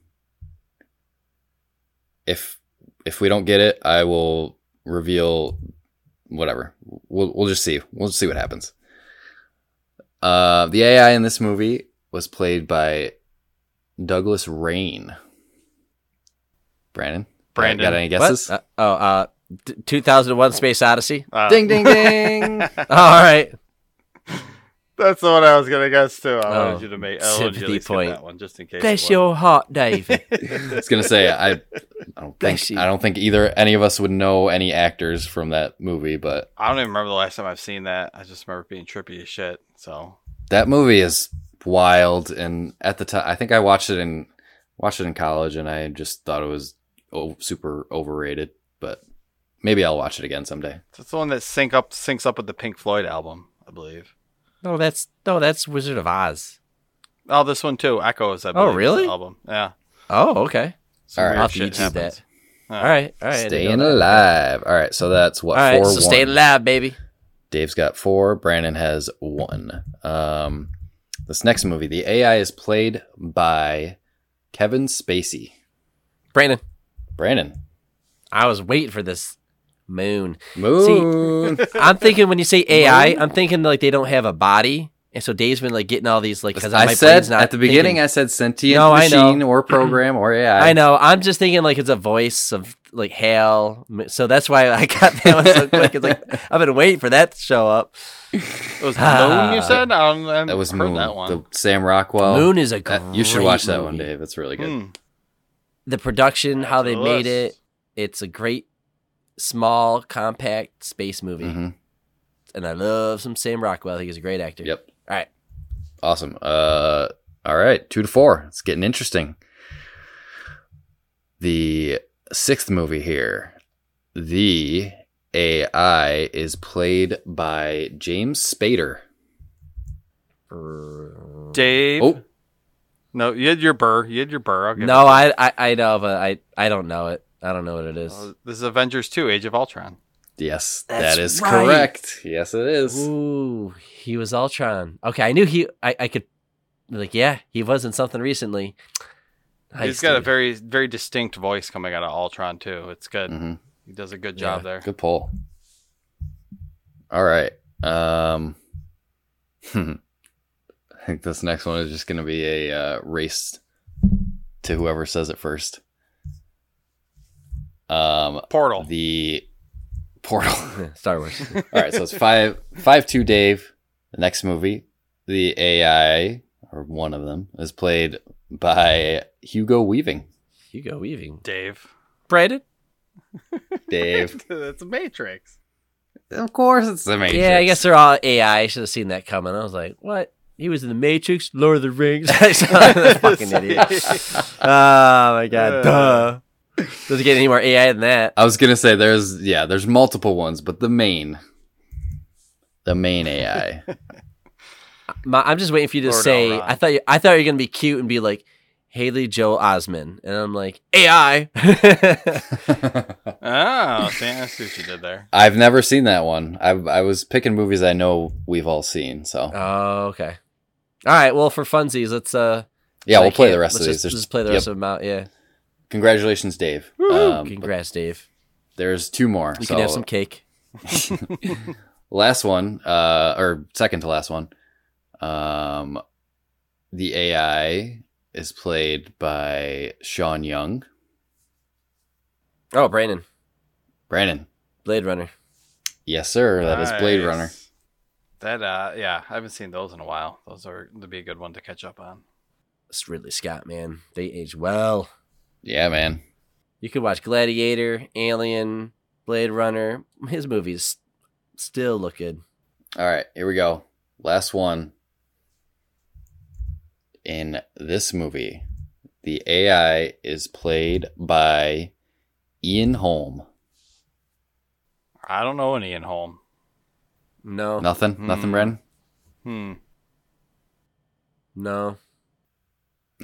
if if we don't get it, I will reveal whatever. We'll we'll just see. We'll just see what happens. Uh, the AI in this movie was played by Douglas Rain. Brandon, Brandon. got any guesses? Uh, oh, uh, 2001 Space Odyssey. Uh, Ding ding ding. All right. That's the one I was gonna guess too. I Oh, wanted you to make. I wanted you to sympathy point. that one just in case. Bless your heart, Dave. I was gonna say I, I don't Bless think you. I don't think either any of us would know any actors from that movie, but I don't even remember the last time I've seen that. I just remember being trippy as shit. So that movie is wild. And at the time, I think I watched it in watched it in college, and I just thought it was oh, super overrated. But maybe I'll watch it again someday. that's the one that sync up syncs up with the Pink Floyd album, I believe. No, that's no, that's Wizard of Oz. Oh, this one too. Echoes. I Oh, believe, is really? Album. Yeah. Oh, okay. Some All right. weird I'll have to shit YouTube happens. that. Yeah. All right, all right. I Staying alive. All right, so that's what All right, four so stay one. alive, baby. Dave's got four. Brandon has one. Um, This next movie, the AI is played by Kevin Spacey. Brandon, Brandon. I was waiting for this moon. Moon. I'm thinking when you say AI, I'm thinking like they don't have a body, and so Dave's been like getting all these like because I my said brain's not at the beginning, thinking- I said sentient No, I know. machine or program or AI. I know. I'm just thinking like it's a voice of like Hal. So that's why I got that one so quick. It's like I've been waiting for that to show up. It was Moon, you said? I don't, I haven't That was heard Moon. that one. The Sam Rockwell. Moon is a Uh, you should watch that one. Dave. It's really good. Hmm. The production, how they made list. it, it's a great, small, compact space movie, Mhm. and I love some Sam Rockwell. He's a great actor. Yep. All right. Awesome. Uh, all right, two to four. It's getting interesting. The sixth movie here, the AI is played by James Spader. Dave. Oh, No, you had your burr. You had your burr. I'll give No, it you. I, I I know, but I I don't know it. I don't know what it is. Uh, this is Avengers 2, Age of Ultron. yes, That's that is right. correct. Yes, it is. Ooh, he was Ultron. Okay, I knew he. I, I could, like, yeah, he was in something recently. He's got a very, very distinct voice coming out of Ultron, too. It's good. hmm He does a good job Yeah, there. Good pull. All right. Um, I think this next one is just going to be a uh, race to whoever says it first. Um, Portal. the portal. Star Wars. All right, so it's five five two Dave. The next movie, the AI or one of them is played by Hugo Weaving. Hugo Weaving. Dave. Brandon. Dave, That's a Matrix. of course, it's the Matrix. Yeah, I guess they're all AI. I should have seen that coming. I was like, what? He was in the Matrix, Lord of the Rings. fucking idiot. Oh my god. Uh. Duh. Doesn't get any more AI than that. I was gonna say there's yeah, there's multiple ones, but the main, the main AI. My, I'm just waiting for you to Lord say. Elrond. I thought you, I thought you were gonna be cute and be like Haley Joel Osment, and I'm like AI. Oh, see, I see what you did there. I've never seen that one. I I was picking movies I know we've all seen. So oh, okay. All right. Well, for funsies, let's uh. yeah, we'll play the can't- rest of let's these. Just, There's- just play the yep. rest of them out. Yeah. Congratulations, Dave. Um, Congrats, Dave. there's two more. You so can have some cake. last one, uh, or second to last one. Um, the AI is played by Sean Young. Oh, Brandon, Brandon. Blade Runner. Yes, sir. That is Blade Runner. That, uh, yeah, I haven't seen those in a while. Those are, to be a good one to catch up on. It's Ridley Scott, man. They age well. Yeah, man. You could watch Gladiator, Alien, Blade Runner. His movies still look good. All right, here we go. Last one. In this movie, the AI is played by Ian Holm. I don't know any in home. No, Nothing? Hmm. Nothing, Bren? Hmm. no.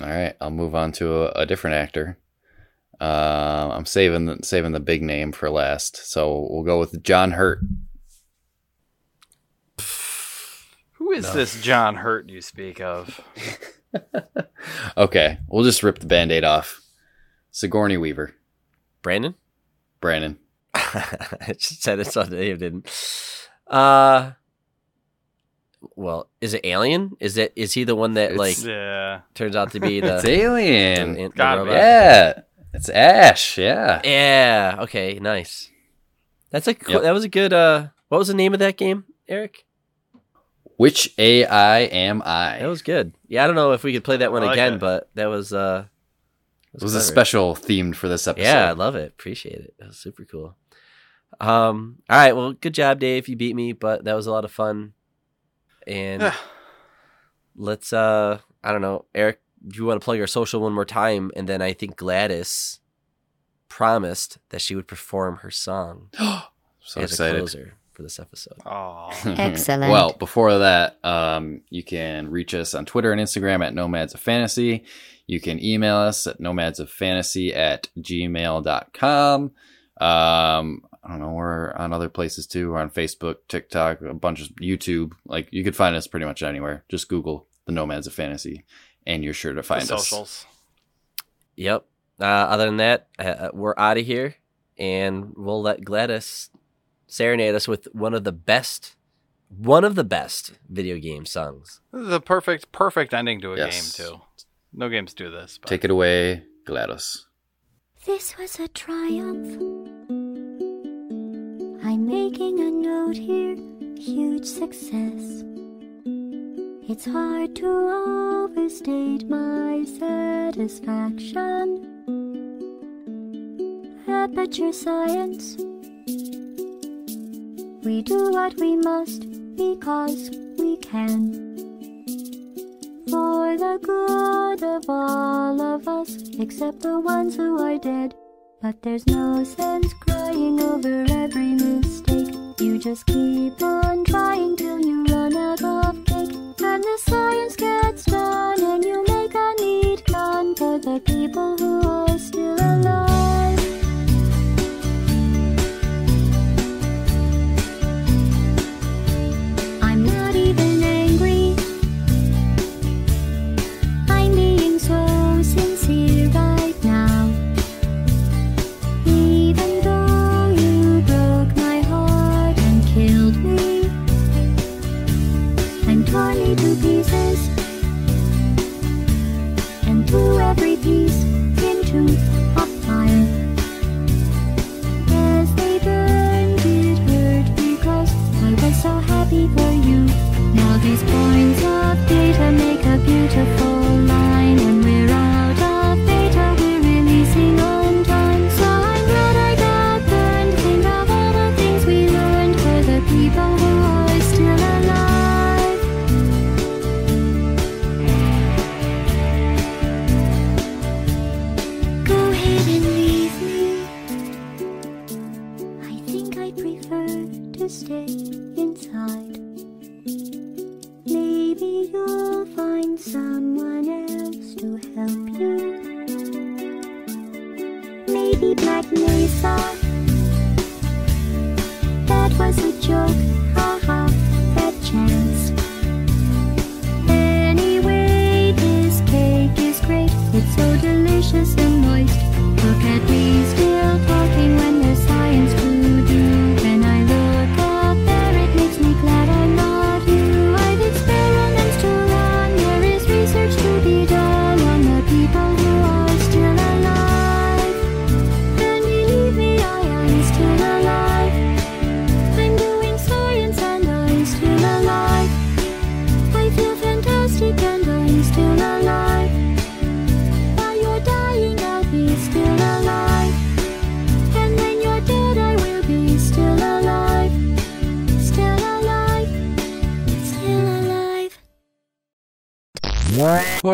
All right, I'll move on to a, a different actor. Uh, I'm saving the, saving the big name for last, so we'll go with John Hurt. Who is this John Hurt you speak of? Okay, we'll just rip the band-aid off. Sigourney Weaver, Brandon? Brandon. I just said it so Dave didn't. Uh, well, is it Alien? Is it is he the one that It's- like Yeah. turns out to be the, It's Alien. the- the Gotta be. robot? Yeah, it's Ash. Yeah. Yeah. Okay. Nice. That's a cool, Yep. that was a good. Uh, what was the name of that game, Eric? Which AI am I? That was good. Yeah, I don't know if we could play that one like again, it. but that was uh, It was a special themed for this episode. Yeah, I love it. Appreciate it. That was super cool. Um. All right. Well, good job, Dave. You beat me, but that was a lot of fun. And let's. Uh. I don't know, Eric. Do you want to plug our social one more time? And then I think GLaDOS promised that she would perform her song so as a closer for this episode. Oh. Excellent. well, before that, um, you can reach us on Twitter and Instagram at Nomads of Fantasy. You can email us at nomads of fantasy at gmail.com. Um, I don't know, we're on other places too. We're on Facebook, TikTok, a bunch of YouTube. Like you could find us pretty much anywhere. Just Google the Nomads of Fantasy, and you're sure to The find us. socials. Yep. Uh, other than that, uh, we're out of here, and we'll let GLaDOS serenade us with one of the best, one of the best video game songs. This is the perfect, perfect ending to a Yes. game too. No games do this. But. Take it away, GLaDOS. This was a triumph. I'm making a note here, huge success. It's hard to overstate my satisfaction. Aperture science. We do what we must because we can. For the good of all of us, except the ones who are dead. But there's no sense crying over every mistake. You just keep on science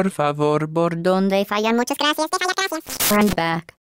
Por favor, por Donde fallan muchas gracias, te falla gracias. Run back.